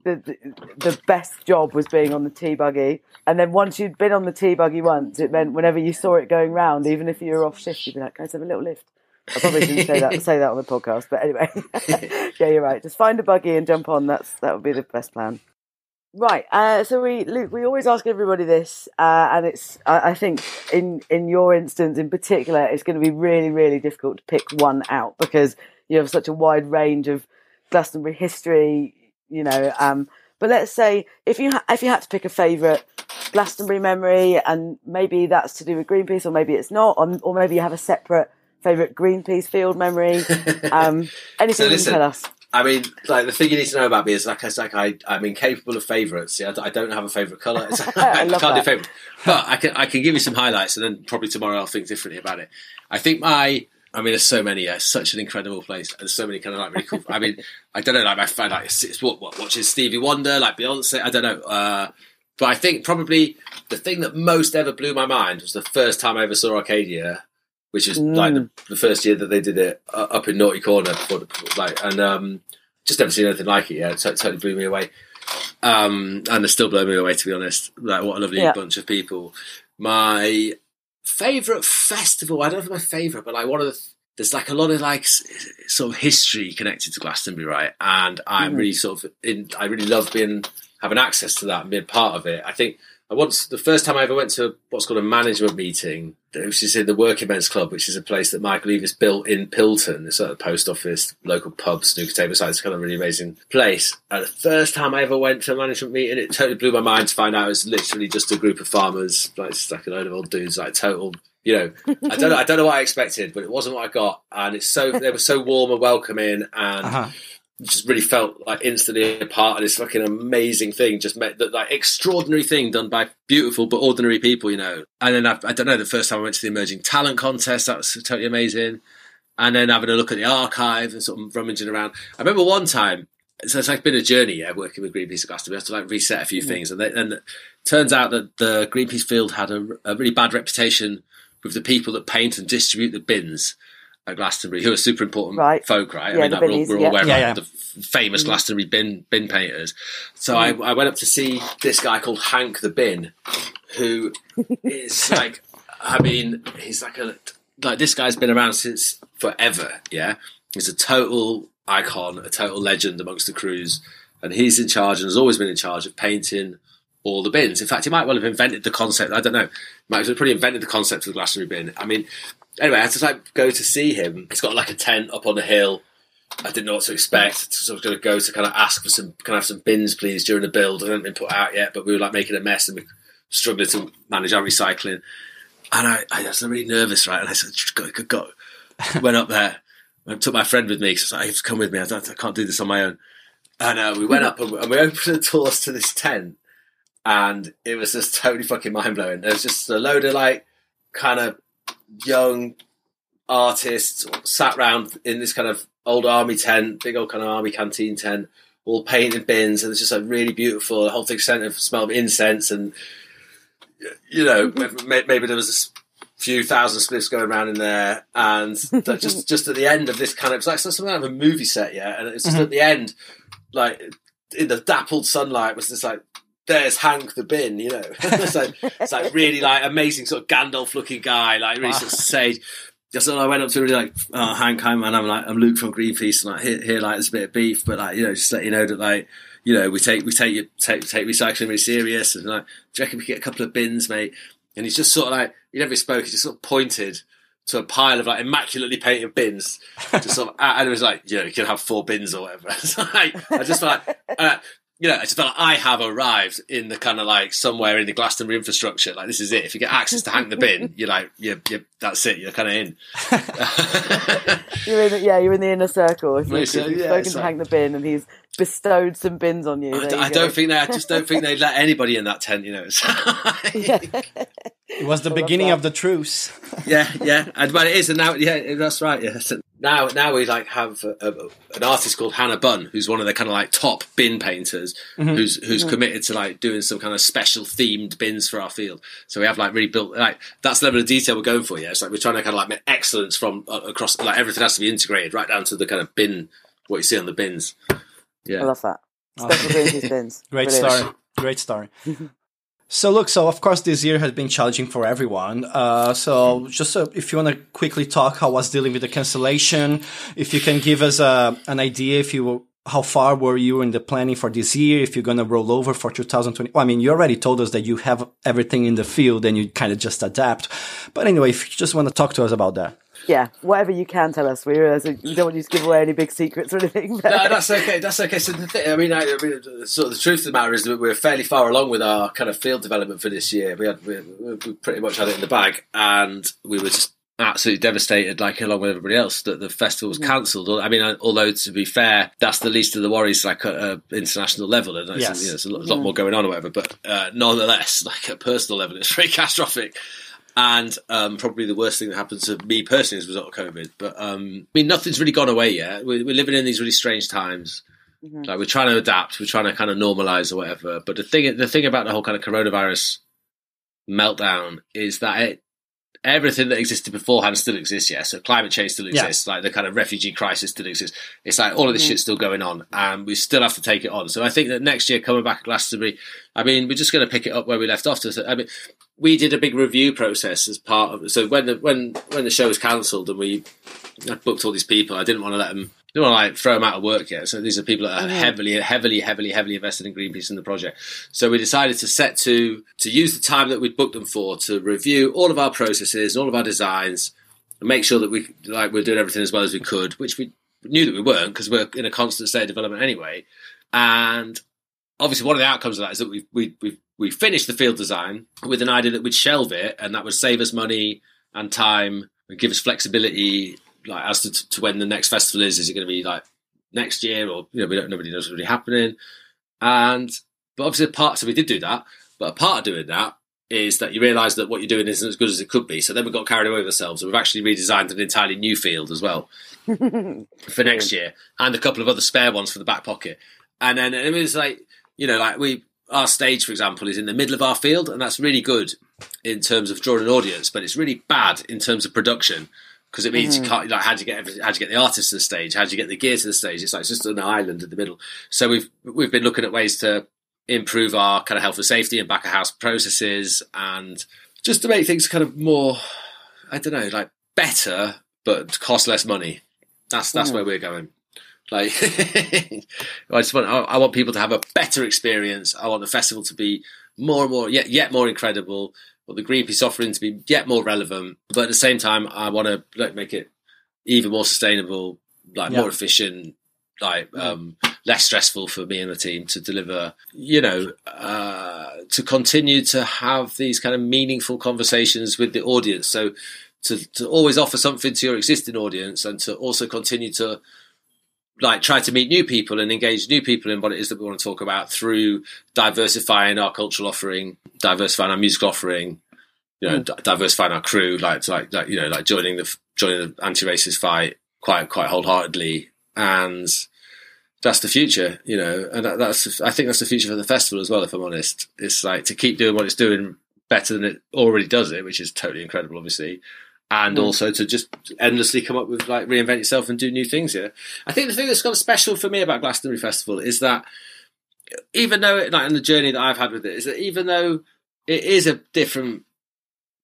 the the, the best job was being on the tea buggy. And then once you'd been on the tea buggy once, it meant whenever you saw it going round, even if you were off shift, you'd be like, "Guys, have a little lift." I probably shouldn't say that say that on the podcast, but anyway, [LAUGHS] yeah, you're right. Just find a buggy and jump on. That's that would be the best plan. Right. Uh, so we, Luke, we always ask everybody this, uh, and it's, I, I think, in in your instance in particular, it's going to be really, really difficult to pick one out because you have such a wide range of Glastonbury history. You know, um, but let's say if you ha- if you had to pick a favourite Glastonbury memory, and maybe that's to do with Greenpeace, or maybe it's not, or, or maybe you have a separate favourite Greenpeace field memory. [LAUGHS] Um, anything So you can tell us. I mean, like the thing you need to know about me is like, it's like I, I'm incapable of favourites. Yeah, I don't have a favourite colour. [LAUGHS] [LAUGHS] I I, can't do that. favourites, but I can, I can give you some highlights, and then probably tomorrow I'll think differently about it. I think my, I mean, there's so many. Yeah, such an incredible place, and so many kind of like really cool. I mean, I don't know, like my friend, like it's, it's what, what watching Stevie Wonder, like Beyonce. I don't know, uh, but I think probably the thing that most ever blew my mind was the first time I ever saw Arcadia which is like the, the first year that they did it uh, up in Naughty Corner, before like, and um, just never seen anything like it. So it totally blew me away, um, and they still blowing me away to be honest. Like, what a lovely Yeah. bunch of people. My favorite festival, I don't know if my favorite, but like one of the there's like a lot of like sort of history connected to Glastonbury, right? And I'm really sort of in. I really love being having access to that and being part of it. I think I once the first time I ever went to what's called a management meeting, which is in the Working Men's Club, which is a place that Michael Eavis built in Pilton. It's at the post office, local pub, snooker table side. It's kind of a really amazing place. And the first time I ever went to a management meeting, it totally blew my mind to find out it was literally just a group of farmers, like like a load of old dudes, like total. You know, I don't know. I don't know what I expected, but it wasn't what I got. And it's so they were so warm and welcoming, and Uh-huh. Just really felt like instantly a part of this fucking amazing thing. Just met that like extraordinary thing done by beautiful but ordinary people, you know. And then I, I don't know. The first time I went to the emerging talent contest, that was totally amazing. And then having a look at the archive and sort of rummaging around. I remember one time. So it's like been a journey, yeah, working with Greenpeace at Glastonbury. We have to like reset a few mm. things, and, they, and it turns out that the Greenpeace field had a, a really bad reputation with the people that paint and distribute the bins at Glastonbury, who are super important Right. folk, right? Yeah, I mean, the like, we're, all, binnies, we're all yeah. aware Yeah, like, yeah. the f- famous mm. Glastonbury bin bin painters. So mm. I, I went up to see this guy called Hank the Bin, who [LAUGHS] is like, I mean, he's like a like this guy's been around since forever. Yeah, he's a total icon, a total legend amongst the crews, and he's in charge and has always been in charge of painting all the bins. In fact, he might well have invented the concept. I don't know. Might have probably invented the concept of the Glastonbury bin. I mean, anyway, I had to like go to see him. He's got like a tent up on the hill. I didn't know what to expect. So I was going to go to kind of ask for some, can I have some bins, please, during the build. I hadn't been put out yet, but we were like making a mess and we struggling to manage our recycling. And I, I was really nervous, right? And I said, go, go, go. [LAUGHS] Went up there. I took my friend with me because I was like, "You have to come with me. I, don't, I can't do this on my own. And uh, we went [LAUGHS] up and, and we opened the doors to this tent. And it was just [LAUGHS] totally fucking mind blowing. There was just a load of like kind of young artists sat round in this kind of old army tent, big old kind of army canteen tent, all painted bins, and it's just like really beautiful. The whole thing sent a smell of incense, and you know, may- maybe there was a few thousand spliffs going around in there, and [LAUGHS] just just at the end of this kind of it's like something out of a movie set, yeah, and it's just mm-hmm. at the end, like in the dappled sunlight, was just like. There's Hank the bin, you know. [LAUGHS] it's like it's like really like amazing sort of Gandalf looking guy, like really sort of sage. So I went up to him really like, oh, Hank, hi man, I'm like, I'm Luke from Greenpeace, and like here, here, like, there's a bit of beef, but like, you know, just let you know that like, you know, we take we take you take take recycling really serious, and like, do you reckon we could get a couple of bins, mate? And he's just sort of like, he never spoke, he just sort of pointed to a pile of like immaculately painted bins, just sort of, [LAUGHS] and it was like, you know, you can have four bins or whatever. [LAUGHS] It's like, I just like. Uh, you know, I just felt like I have arrived in the kind of like somewhere in the Glastonbury infrastructure. Like this is it. If you get access to Hank the Bin, [LAUGHS] you're like, you're, you're that's it. You're kind of in. [LAUGHS] You're in, yeah, you're in the inner circle. If, you, if Basically, you've yeah, spoken to like- Hank the Bin and he's bestowed some bins on you. I, you I don't think they. I just don't think they let anybody in that tent. You know. It's [LAUGHS] It was the beginning of the truce. yeah, yeah. And but it is, and now, yeah, that's right. Yeah. So now, now we like have a, a, an artist called Hannah Bunn, who's one of the kind of like top bin painters, who's who's committed to like doing some kind of special themed bins for our field. So we have like really built like that's the level of detail we're going for. Yeah, it's like we're trying to kind of like make excellence from uh, across like everything has to be integrated right down to the kind of bin what you see on the bins. Yeah, I love that. Special Greenpeace bins. [LAUGHS] Great Brilliant. story. Great story. [LAUGHS] So look, so of course this year has been challenging for everyone. Uh, so just uh, if you want to quickly talk how was dealing with the cancellation, if you can give us uh, an idea if you how far were you in the planning for this year? If you're going to roll over for 2020? Well, I mean, you already told us that you have everything in the field and you kind of just adapt. But anyway, if you just want to talk to us about that. Yeah, whatever you can tell us. We realize uh, we don't want you to give away any big secrets or anything. But... No, that's okay. That's okay. So the thing, I mean, I, I mean, sort of the truth of the matter is that we're fairly far along with our kind of field development for this year. We had we, we pretty much had it in the bag, and we were just absolutely devastated, like along with everybody else, that the festival was mm. cancelled. I mean, although to be fair, that's the least of the worries, like at an international level, and yes. you know, there's a lot, lot, mm. more going on or whatever. But uh, nonetheless, [LAUGHS] like at a personal level, it's very catastrophic. And um, probably the worst thing that happened to me personally as a result of COVID. But um, I mean, nothing's really gone away yet. We're, we're living in these really strange times. Mm-hmm. Like we're trying to adapt, we're trying to kind of normalize or whatever. But the thing, the thing about the whole kind of coronavirus meltdown is that it everything that existed beforehand still exists, yeah. So climate change still exists, yeah. like the kind of refugee crisis still exists. It's like all of this mm. shit's still going on, and we still have to take it on. So I think that next year, coming back at Glastonbury, I mean, we're just going to pick it up where we left off. To, I mean, we did a big review process as part of. So when the when when the show was cancelled and we booked all these people, I didn't want to let them don't want to like throw them out of work yet. So these are people that are mm-hmm. heavily, heavily, heavily, heavily invested in Greenpeace in the project. So we decided to set to to use the time that we'd booked them for to review all of our processes, all of our designs, and make sure that we like we're doing everything as well as we could, which we knew that we weren't because we're in a constant state of development anyway. And obviously, one of the outcomes of that is that we we we we finished the field design with an idea that we'd shelve it, and that would save us money and time, and give us flexibility like as to, to when the next festival is. Is it going to be like next year, or you know, we don't nobody knows what's really happening. And but obviously, part so we did do that. But a part of doing that is that you realise that what you're doing isn't as good as it could be. So then we got carried away with ourselves, and we've actually redesigned an entirely new field as well [LAUGHS] for next year, and a couple of other spare ones for the back pocket. And then it was like you know, like we our stage, for example, is in the middle of our field, and that's really good in terms of drawing an audience, but it's really bad in terms of production because it means mm. you can't like how do you get how do you get the artist to the stage? How do you get the gear to the stage? It's like it's just an island in the middle. So we've we've been looking at ways to improve our kind of health and safety and back of house processes and just to make things kind of more I don't know like better but cost less money. That's that's mm. where we're going. Like [LAUGHS] I just want I want people to have a better experience. I want the festival to be more and more yet yet more incredible what the Greenpeace offering to be yet more relevant, but at the same time, I want to like make it even more sustainable, like yeah. more efficient, like um, less stressful for me and the team to deliver. You know, uh, to continue to have these kind of meaningful conversations with the audience. So to to always offer something to your existing audience, and to also continue to like try to meet new people and engage new people in what it is that we want to talk about through diversifying our cultural offering, diversifying our music offering, you know, mm. diversifying our crew, like like like you know, like joining the joining the anti-racist fight quite quite wholeheartedly, and that's the future, you know, and that, that's I think that's the future for the festival as well. If I'm honest, it's like to keep doing what it's doing better than it already does it, which is totally incredible, obviously, and mm. also to just endlessly come up with like reinvent yourself and do new things here. I think the thing that's kind of special for me about Glastonbury Festival is that even though it, like in the journey that I've had with it is that even though it is a different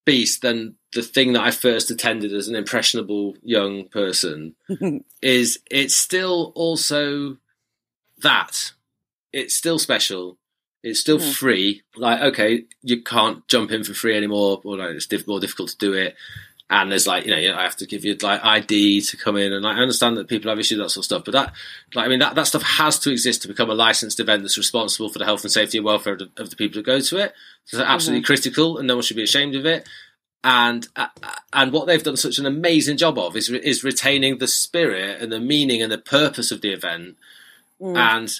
beast than the thing that I first attended as an impressionable young person [LAUGHS] is it's still also that it's still special it's still mm. free like okay you can't jump in for free anymore or like it's more difficult to do it and there's like you know I have to give you like ID to come in, and I understand that people have issues that sort of stuff, but that like I mean that that stuff has to exist to become a licensed event that's responsible for the health and safety and welfare of the, of the people who go to it. So it's absolutely mm-hmm. critical, and no one should be ashamed of it. And uh, and what they've done such an amazing job of is is retaining the spirit and the meaning and the purpose of the event, mm. and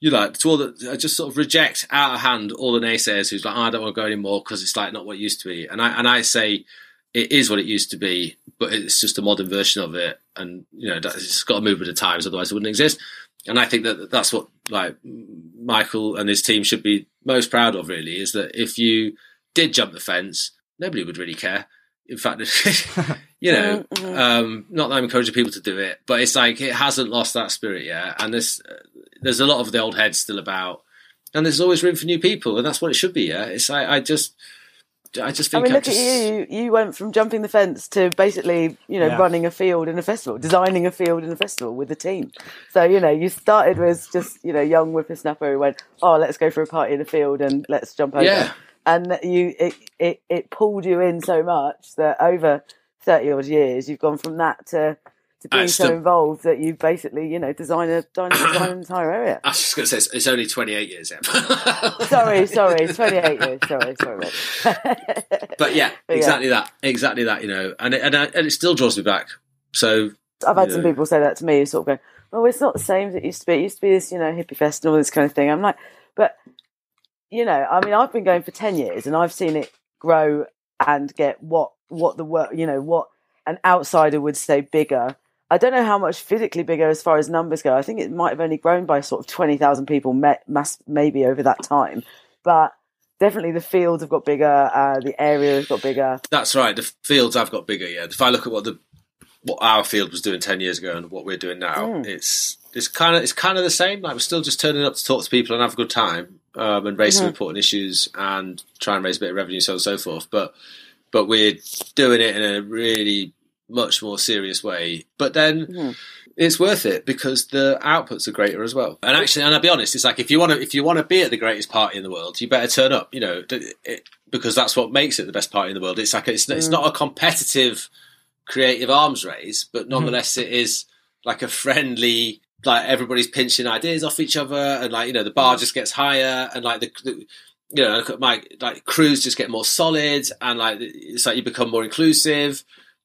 you know, to all the just sort of reject out of hand all the naysayers who's like, oh, I don't want to go anymore because it's like not what it used to be. And I and I say it is what it used to be, but it's just a modern version of it, and you know it's got to move with the times, otherwise it wouldn't exist. And I think that that's what like Michael and his team should be most proud of. Really, is that if you did jump the fence, nobody would really care. In fact, [LAUGHS] you [LAUGHS] know, mm-hmm. um, not that I'm encouraging people to do it, but it's like it hasn't lost that spirit yet. And there's there's a lot of the old heads still about and there's always room for new people, and that's what it should be. Yeah, it's I, I just. I just I think mean, look just, at you. You went from jumping the fence to basically, you know, Yeah. running a field in a festival, designing a field in a festival with a team. So, you know, you started with just, you know, young whippersnapper who went, oh, let's go for a party in a field and let's jump over. Yeah. And you, it, it, it pulled you in so much that over 30 odd years, you've gone from that to, to being so still- involved that you basically, you know, design a, design, design an entire area. I was just going to say it's, it's only 28 years. Yeah. [LAUGHS] Sorry, sorry, 28 years. [LAUGHS] Sorry, sorry. [LAUGHS] but yeah, But yeah. exactly that, exactly that. You know, and it, and, I, and it still draws me back. So I've had some Yeah. people say that to me, sort of go, "Well, it's not the same as it used to be. It used to be this, you know, hippie fest and all this kind of thing." I'm like, but you know, I mean, I've been going for ten years and I've seen it grow and get what what the work, you know, what an outsider would say bigger. I don't know how much physically bigger as far as numbers go. I think it might have only grown by sort of twenty thousand people, ma- mass, maybe over that time, but definitely the fields have got bigger, uh, the area has got bigger. that's right. The fields have got bigger. Yeah. If I look at what the what our field was doing 10 years ago and what we're doing now, Mm. it's it's kind of it's kind of the same. Like we're still just turning up to talk to people and have a good time um, and raise some important issues and try and raise a bit of revenue, so on and so forth. But but we're doing it in a really much more serious way. But then Mhm. it's worth it because the outputs are greater as well. And actually, and I'll be honest, it's like if you want to if you want to be at the greatest party in the world, you better turn up. You know, it, because that's what makes it the best party in the world. It's like it's it's hmm. not a competitive creative arms race, but hmm. nonetheless, it is like a friendly. Like everybody's pinching ideas off each other, and like you know, the bar hmm. just gets higher, and like the, the you know, my like crews just get more solid, and like it's like you become more inclusive,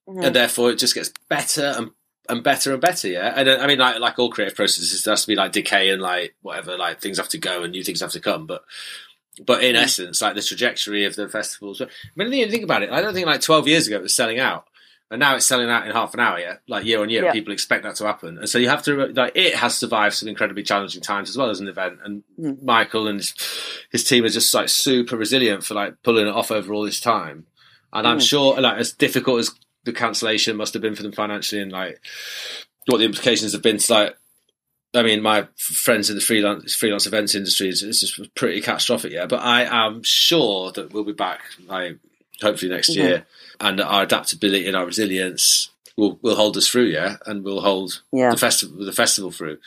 and therefore it just gets better and and better and better. Yeah, and uh, I mean, like like all creative processes, there has to be like decay and like whatever, like things have to go and new things have to come, but. But in essence, like the trajectory of the festivals. I mean, you think about it. I don't think like twelve years ago it was selling out, and now it's selling out in half an hour. Yeah, like year on year, Yeah. people expect that to happen, and so you have to like it has survived some incredibly challenging times as well as an event. And Mm. Michael and his, his team are just like super resilient for like pulling it off over all this time. And I'm Mm. sure, like as difficult as the cancellation must have been for them financially, and like what the implications have been to like I mean, my friends in the freelance freelance events industry is it's just pretty catastrophic, yeah. But I am sure that we'll be back, like hopefully next year, and our adaptability and our resilience will will hold us through, yeah, and we'll hold Yeah. the festival the festival through.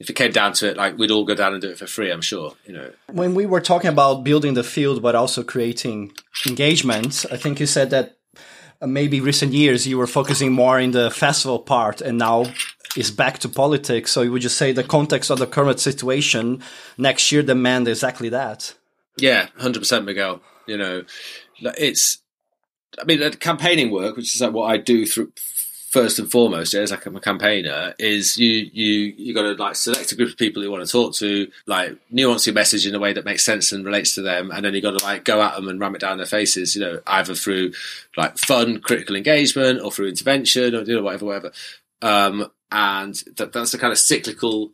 If it came down to it, like we'd all go down and do it for free, I'm sure, you know. when we were talking about building the field but also creating engagement i think you said that Uh, maybe recent years you were focusing more in the festival part and now is back to politics so would you say the context of the current situation next year demand exactly that Yeah, hundred percent, Miguel. You know, it's. I mean, campaigning work, which is like what I do through first and foremost, as like I'm a campaigner, is you you you got to like select a group of people you want to talk to, like nuance your message in a way that makes sense and relates to them, and then you got to like go at them and ram it down their faces. You know, either through like fun, critical engagement, or through intervention, or you know whatever, whatever. Um, and that, that's the kind of cyclical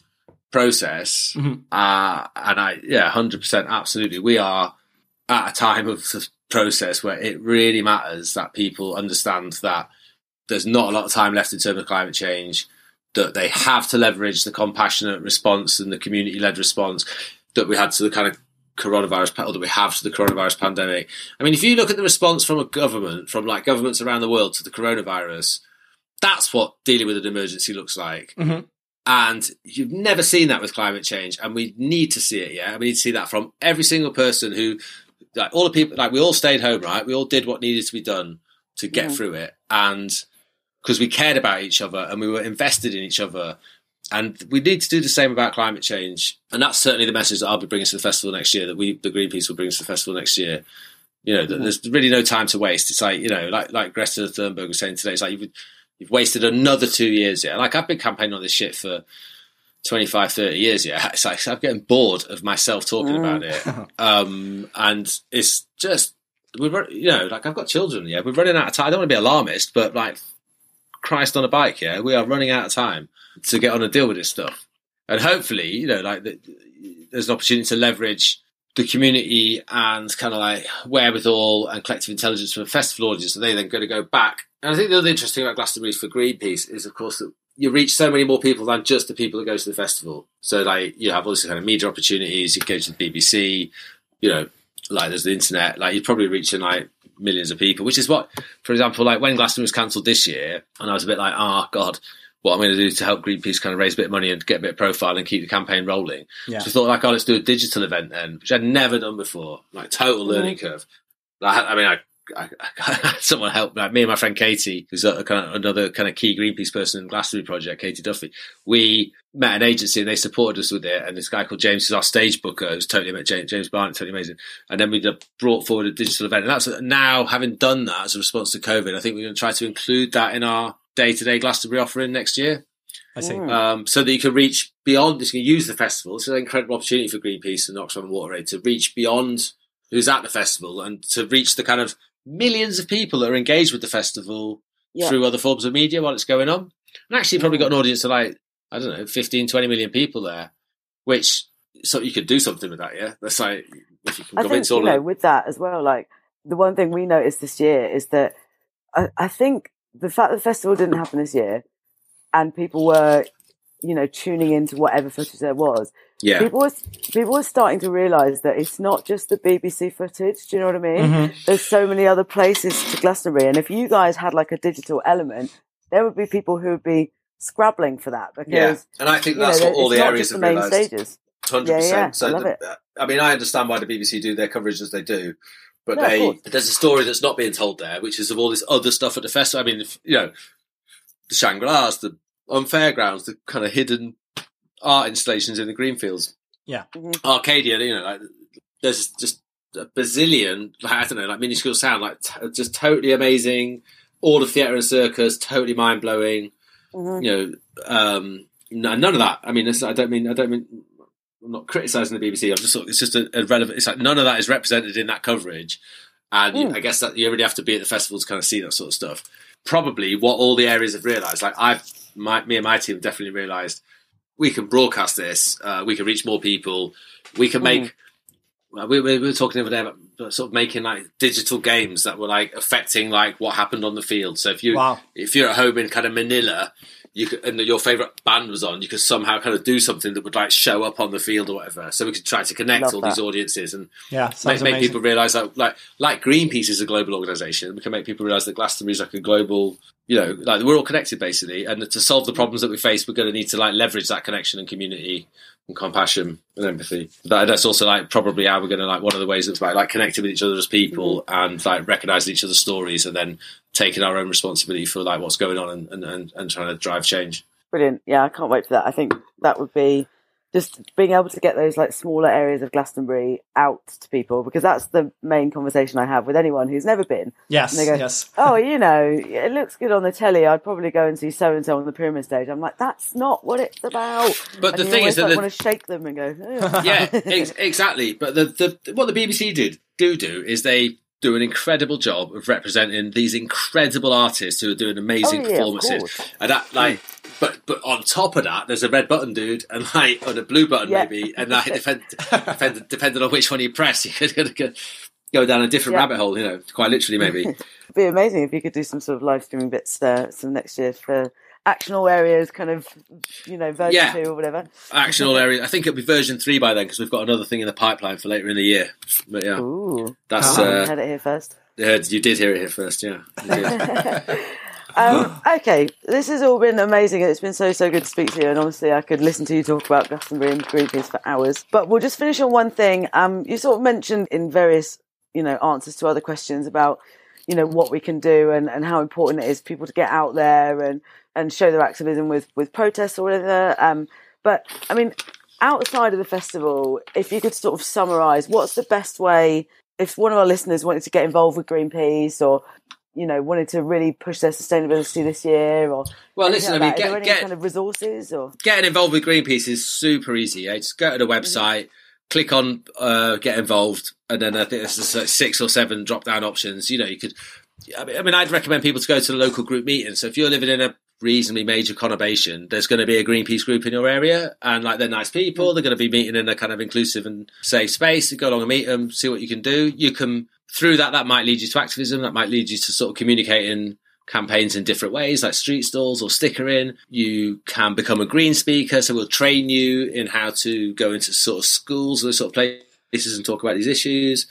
process. Mhm. Uh, and I, yeah, hundred percent, absolutely. We are at a time of the process where it really matters that people understand that there's not a lot of time left in terms of climate change. That they have to leverage the compassionate response and the community-led response that we had to the kind of coronavirus, or that we have to the coronavirus pandemic. I mean, if you look at the response from a government, from like governments around the world to the coronavirus, that's what dealing with an emergency looks like. Mhm. And you've never seen that with climate change, and we need to see it. Yeah, we need to see that from every single person who, like all the people, like we all stayed home, right? We all did what needed to be done to get Mhm. through it, and because we cared about each other and we were invested in each other. And we need to do the same about climate change, and that's certainly the message that I'll be bringing to the festival next year. That we, the Greenpeace, will bring to the festival next year. You know, that there's really no time to waste. It's like you know, like like Greta Thunberg was saying today. It's like you've you've wasted another two years. Yeah, like I've been campaigning on this shit for 25, 30 years. Yeah, it's like I'm getting bored of myself talking about it. [LAUGHS] Um, and it's just we're you know, like I've got children. Yeah, we're running out of time. I don't want to be alarmist, but like Christ on a bike. Yeah, we are running out of time to get on and deal with this stuff. And hopefully, you know, like the, there's an opportunity to leverage the community and kind of like wherewithal and collective intelligence from a festival audience, and they then going to go back. And I think the other interesting about Glastonbury for Greenpeace is, of course, that you reach so many more people than just the people that go to the festival. So like you have all these kind of media opportunities. You go to the BBC, you know, like there's the internet. Like you're probably reaching like millions of people, which is what, for example, like when Glastonbury was cancelled this year, and I was a bit like, oh god, what I'm going to do to help Greenpeace kind of raise a bit of money and get a bit of profile and keep the campaign rolling. Yeah. So I thought, like, oh, let's do a digital event then, which I'd never done before. Like total mm-hmm. learning curve. Like, I mean, I. I, I, [LAUGHS] someone helped like me and my friend Katie, who's a, kind of another kind of key Greenpeace person in the Glastonbury project, Katie Duffy. We met an agency and they supported us with it. And this guy called James is our stage booker, who's totally James, James Barnett, totally amazing. And then we brought forward a digital event. And that's now having done that as a response to COVID, I think we're going to try to include that in our day to day Glastonbury offering next year. I see. Um, so that you can reach beyond, you can use the festival. It's an incredible opportunity for Greenpeace and Oxfam WaterAid to reach beyond who's at the festival and to reach the kind of millions of people that are engaged with the festival Yeah. through other forms of media while it's going on. And actually, probably got an audience of like, I don't know, 15, 20 million people there, which so you could do something with that, yeah? That's like, if you can I think convince you all know with that as well. Like the one thing we noticed this year is that I, I think the fact that the festival didn't happen this year, and people were, you know, tuning into whatever footage there was. yeah. People were people were starting to realise that it's not just the BBC footage. Do you know what I mean? Mhm. There's so many other places to Glastonbury, and if you guys had like a digital element, there would be people who would be scrabbling for that because Yeah. And I think you know, that's what all the areas just have the main realised. stages. Hundred Yeah, yeah, percent. So I love the- it. I mean, I understand why the BBC do their coverage as they do, but No, they course. there's a story that's not being told there, which is of all this other stuff at the festival. I mean, if- you know, the Shangri-Las, the on fairgrounds, the kind of hidden art installations in the Greenfields, Yeah. Mhm. Arcadia. You know, like there's just a bazillion. Like, I don't know, like minuscule sound, like t- just totally amazing. All of theatre and circus, totally mind blowing Mhm. you know, um, no, none of that. I mean, it's, I don't mean, I don't mean, I'm not criticizing the BBC. I'm just, sort of- it's just a, a relevant. It's like none of that is represented in that coverage, and Mm. I guess that you really have to be at the festival to kind of see that sort of stuff. Probably what all the areas have realised, like I've, my, me and my team definitely realised, we can broadcast this, uh, we can reach more people, we can make. well, We, we were talking the other day about sort of making like digital games that were like affecting like what happened on the field. So if you Wow. if you're at home in kind of Manila, you could, and your favorite band was on, you could somehow kind of do something that would like show up on the field or whatever. So we could try to connect Love all that. these audiences and Yeah, make, make people realize that like like Greenpeace is a global organization. We can make people realize that Glastonbury is like a global, you know, like we're all connected basically. And to solve the problems that we face, we're going to need to like leverage that connection and community and compassion and empathy. That, that's also like probably how we're going to like one of the ways of like, like connecting with each other as people mm-hmm. and like recognizing each other's stories and then taking our own responsibility for like what's going on and, and, and, and trying to drive change. Brilliant. Yeah, I can't wait for that. I think that would be just being able to get those like smaller areas of Glastonbury out to people because that's the main conversation I have with anyone who's never been. Yes, And they go, yes. [LAUGHS] Oh, you know, it looks good on the telly. I'd probably go and see so and so on the pyramid stage. I'm like, that's not what it's about. But And the you thing is always, that like, the- want to shake them and go, "Ugh." yeah, [LAUGHS] ex- exactly. But the, the what the BBC did do do is they do an incredible job of representing these incredible artists who are doing amazing Oh, yeah, performances. And that like but but on top of that there's a red button dude and like or a blue button Yeah. maybe and like [LAUGHS] depend, depend, depending on which one you press [LAUGHS] you could, go down a different Yeah. rabbit hole, you know, quite literally maybe. [LAUGHS] It'd be amazing if you could do some sort of live streaming bits there some next year for actional areas, kind of, you know, version Yeah. two or whatever. Actional [LAUGHS] area. I think it'll be version three by then because we've got another thing in the pipeline for later in the year. But yeah, Ooh, that's Oh, uh, had it here first. yeah, you did hear it here first. Yeah. [LAUGHS] Um, okay, this has all been amazing. It's been so so good to speak to you, and honestly, I could listen to you talk about Glastonbury and Greenpeace for hours. But we'll just finish on one thing. Um, you sort of mentioned in various, you know, answers to other questions about, you know, what we can do and, and how important it is for people to get out there and and show their activism with with protests or whatever. Um, but I mean, outside of the festival, if you could sort of summarise, what's the best way if one of our listeners wanted to get involved with Greenpeace or you know wanted to really push their sustainability this year or Well, listen, I mean, that? Get- get- kind of resources or getting involved with Greenpeace is super easy. Eh? Just go to the website, click on uh, get involved, and then I think there's like six or seven drop down options. You know, you could. I mean, I mean, I'd recommend people to go to the local group meeting. So if you're living in a reasonably major conurbation, there's going to be a Greenpeace group in your area, and like they're nice people. They're going to be meeting in a kind of inclusive and safe space. You go along and meet them, see what you can do. You can through that that might lead you to activism. That might lead you to sort of communicating campaigns in different ways, like street stalls or stickering. You can become a green speaker, so we'll train you in how to go into sort of schools, those sort of places, and talk about these issues.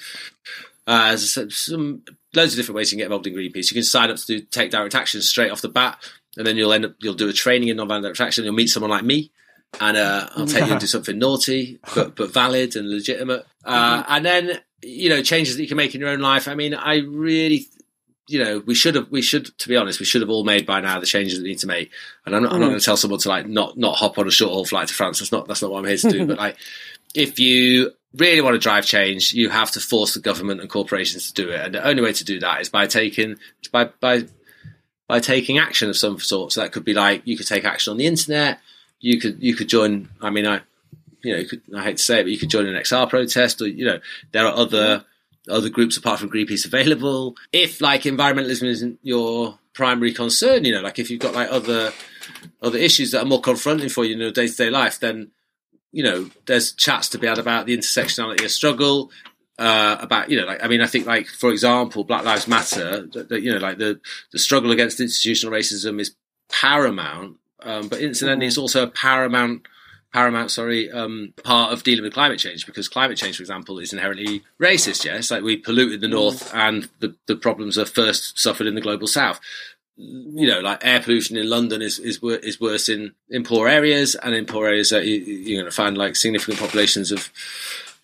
Uh, as I said, some loads of different ways you can get involved in Greenpeace. You can sign up to do take direct action straight off the bat, and then you'll end up you'll do a training in non-violent direct action. You'll meet someone like me, and uh, I'll take you and [LAUGHS] do something naughty but but valid and legitimate. Uh, and then you know changes that you can make in your own life. I mean, I really. You know, we should have. We should, to be honest, we should have all made by now the changes that we need to make. And I'm not, I'm not going to tell someone to like not not hop on a short haul flight to France. That's not that's not what I'm here to do. [LAUGHS] but like, if you really want to drive change, you have to force the government and corporations to do it. And the only way to do that is by taking it's by by by taking action of some sort. So that could be like you could take action on the internet. You could you could join. I mean, I you know, could, I hate to say it, but you could join an XR protest, or you know, there are other other groups apart from Greenpeace available. If like environmentalism isn't your primary concern, you know, like if you've got like other other issues that are more confronting for you in your day to day life, then you know, there's chats to be had about the intersectionality of struggle. Uh, about you know, like I mean, I think like for example, Black Lives Matter. That, that, you know, like the the struggle against institutional racism is paramount, um, but incidentally, it's also a paramount paramount, sorry, um, part of dealing with climate change because climate change, for example, is inherently racist. Yes, like we polluted the north, and the, the problems are first suffered in the global south. You know, like air pollution in London is is, is worse in, in poor areas, and in poor areas that you, you're going to find like significant populations of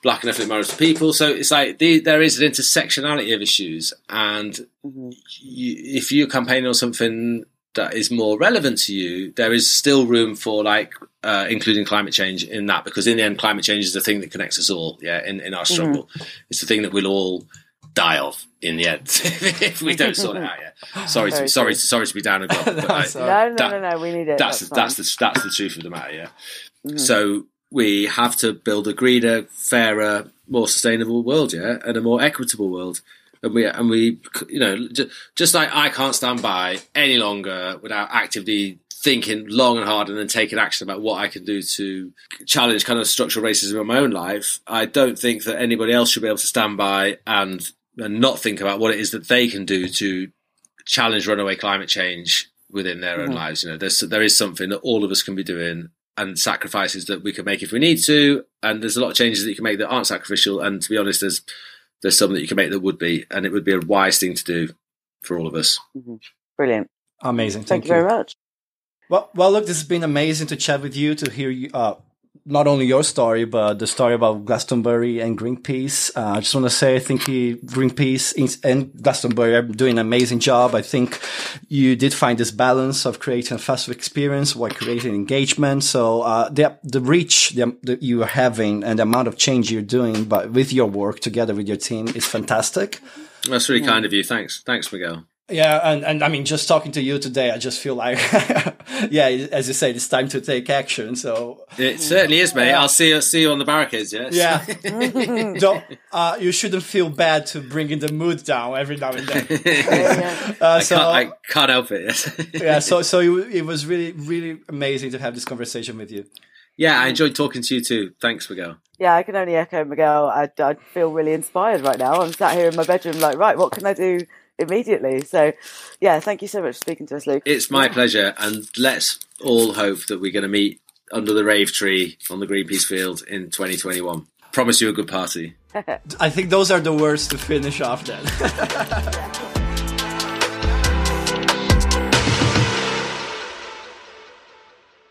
black and ethnic minorities people. So it's like the, there is an intersectionality of issues, and you, if you're campaigning on something that is more relevant to you, there is still room for like uh, including climate change in that because in the end, climate change is the thing that connects us all. Yeah, in, in our struggle, mm-hmm. it's the thing that we'll all die of in the end [LAUGHS] if we don't sort it out. Yeah, [LAUGHS] sorry, to, sorry, sorry to be down and [LAUGHS] go. no, like, no, no, that, no, no, we need it. That's that's, that's the that's the truth of the matter. Yeah, mm-hmm. so we have to build a greener, fairer, more sustainable world. Yeah, and a more equitable world and we and we you know just, just like I can't stand by any longer without actively thinking long and hard and then taking action about what I can do to challenge kind of structural racism in my own life. I don't think that anybody else should be able to stand by and and not think about what it is that they can do to challenge runaway climate change within their own mm-hmm. lives. You know, there's there is something that all of us can be doing and sacrifices that we can make if we need to. And there's a lot of changes that you can make that aren't sacrificial. And to be honest, there's there's some that you can make that would be, and it would be a wise thing to do for all of us. Mm-hmm. Brilliant. Amazing. Thank, Thank you very much. Well, well, look, this has been amazing to chat with you, to hear you, uh, not only your story, but the story about Glastonbury and Greenpeace. Uh, I just want to say, I think he, Greenpeace and Glastonbury are doing an amazing job. I think you did find this balance of creating a festival experience while creating engagement. So uh, the the reach that you are having and the amount of change you're doing, but with your work together with your team is fantastic. That's really kind of you. Thanks, thanks, Miguel. Yeah, and, and I mean, just talking to you today, I just feel like, [LAUGHS] yeah, as you say, it's time to take action. So it certainly is, mate. I'll see you, see you on the barricades. Yes. Yeah. [LAUGHS] Don't, uh, you shouldn't feel bad to bringing the mood down every now and then. [LAUGHS] uh, so, I can't, I can't help it. Yes. yeah. So so it, it was really really amazing to have this conversation with you. Yeah, I enjoyed talking to you too. Thanks, Miguel. Yeah, I can only echo Miguel. I, I feel really inspired right now. I'm sat here in my bedroom, like, right, what can I do immediately. So, yeah, thank you so much for speaking to us, Luke. It's my pleasure, and let's all hope that we're going to meet under the rave tree on the Greenpeace field in 2021. Promise you a good party. [LAUGHS] I think those are the words to finish off then. [LAUGHS]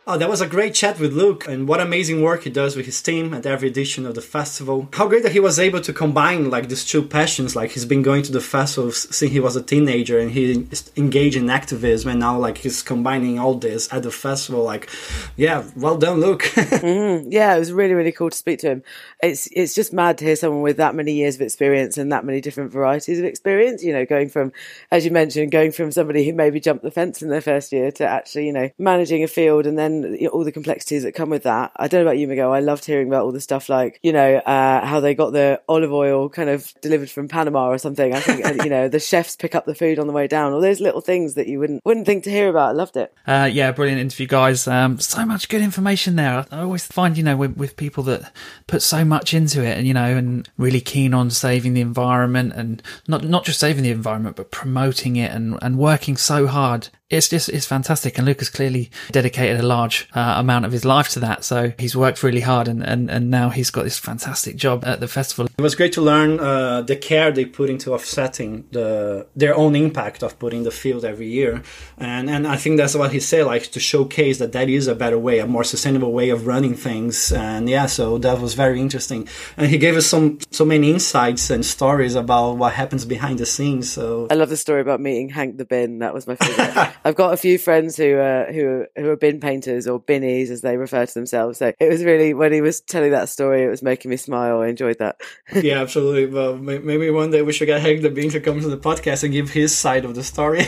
Oh, that was a great chat with Luke, and what amazing work he does with his team at every edition of the festival. How great that he was able to combine like these two passions. Like he's been going to the festival since he was a teenager, and he engaged in activism, and now like he's combining all this at the festival. Like, yeah, well done, Luke. [LAUGHS] mm, yeah, it was really really cool to speak to him. It's it's just mad to hear someone with that many years of experience and that many different varieties of experience. You know, going from, as you mentioned, going from somebody who maybe jumped the fence in their first year to actually you know managing a field and then and you know, all the complexities that come with that. I don't know about you, Miguel. I loved hearing about all the stuff like, you know, uh, how they got the olive oil kind of delivered from Panama or something. I think, uh, you know, the chefs pick up the food on the way down. All those little things that you wouldn't, wouldn't think to hear about. I loved it. Uh, yeah, brilliant interview, guys. Um, so much good information there. I always find, you know, with, with people that put so much into it and, you know, and really keen on saving the environment and not, not just saving the environment, but promoting it and, and working so hard it's just it's fantastic. And Luke's clearly dedicated a large uh, amount of his life to that. So he's worked really hard and, and and now he's got this fantastic job at the festival. It was great to learn uh, the care they put into offsetting the their own impact of putting the field every year. And and i think that's what he said like to showcase that that is a better way a more sustainable way of running things. And yeah so that was very interesting. And he gave us some so many insights and stories about what happens behind the scenes. So i love the story about meeting hank the bin that was my favorite [LAUGHS] I've got a few friends who uh, who who are bin painters or binnies as they refer to themselves. So it was really when he was telling that story, it was making me smile. I enjoyed that. [LAUGHS] yeah, absolutely. Well, maybe one day we should get Hank the Bean to come to the podcast and give his side of the story.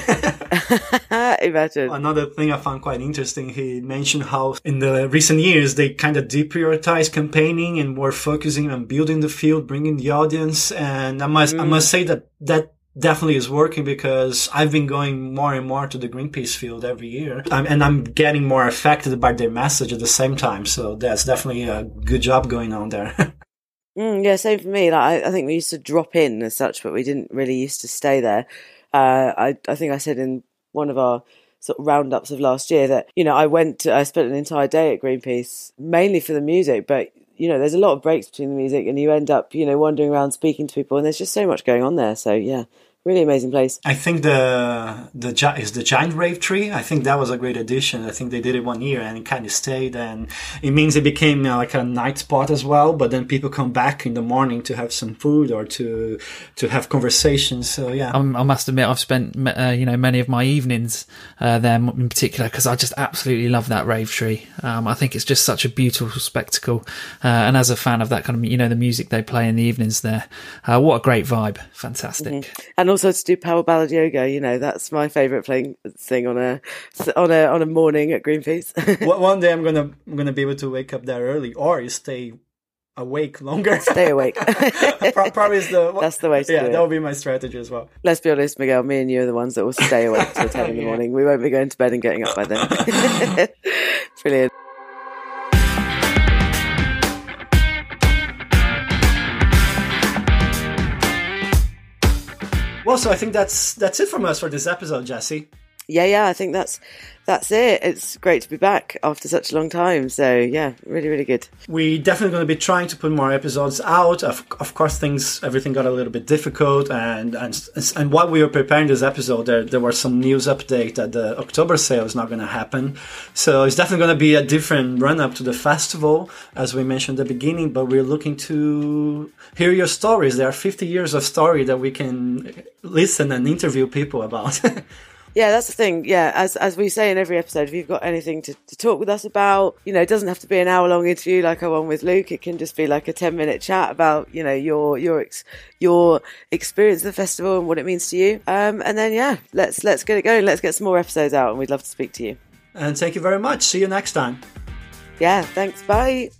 [LAUGHS] Imagine. Another thing I found quite interesting, he mentioned how in the recent years they kind of deprioritized campaigning and were focusing on building the field, bringing the audience. And I must, mm. I must say that that definitely is working because I've been going more and more to the Greenpeace field every year, um, and I'm getting more affected by their message at the same time. So that's definitely a good job going on there. [LAUGHS] mm, yeah, same for me. Like I, I, think we used to drop in as such, but we didn't really used to stay there. Uh, I I think I said in one of our sort of roundups of last year that you know I went to, I spent an entire day at Greenpeace mainly for the music, but you know there's a lot of breaks between the music and you end up you know wandering around speaking to people and there's just so much going on there so yeah really amazing place. I think the the is the giant rave tree. I think that was a great addition. I think they did it one year and it kind of stayed, and it means it became uh, like a night spot as well. But then people come back in the morning to have some food or to to have conversations. So yeah, I must admit I've spent uh, you know many of my evenings uh, there in particular because I just absolutely love that rave tree. Um, I think it's just such a beautiful spectacle, uh, and as a fan of that kind of you know the music they play in the evenings there, uh, what a great vibe, fantastic. Mm-hmm. And also to do power ballad yoga. You know, that's my favourite playing thing on a on a on a morning at Greenpeace. [LAUGHS] One day I'm gonna I'm gonna be able to wake up there early, or you stay awake longer. Stay awake. [LAUGHS] Probably is the [LAUGHS] that's the way to yeah, that would be my strategy as well. Let's be honest, Miguel. Me and you are the ones that will stay awake till ten in the morning. We won't be going to bed and getting up by then. Brilliant. Well, so I think that's that's it from us for this episode, Jesse. Yeah, yeah, I think that's that's it. It's great to be back after such a long time. So yeah, really, really good. We definitely going to be trying to put more episodes out. Of, of course, things everything got a little bit difficult, and and and while we were preparing this episode, there there was some news update that the October sale is not going to happen. So it's definitely going to be a different run up to the festival, as we mentioned at the beginning. But we're looking to hear your stories. There are 50 years of story that we can listen and interview people about. [LAUGHS] Yeah, that's the thing. Yeah, as as we say in every episode, if you've got anything to, to talk with us about, you know, it doesn't have to be an hour long interview like our one with Luke. It can just be like a ten minute chat about you know your your ex, your experience of the festival and what it means to you. Um, and then yeah, let's let's get it going. Let's get some more episodes out, and we'd love to speak to you. And thank you very much. See you next time. Yeah. Thanks. Bye.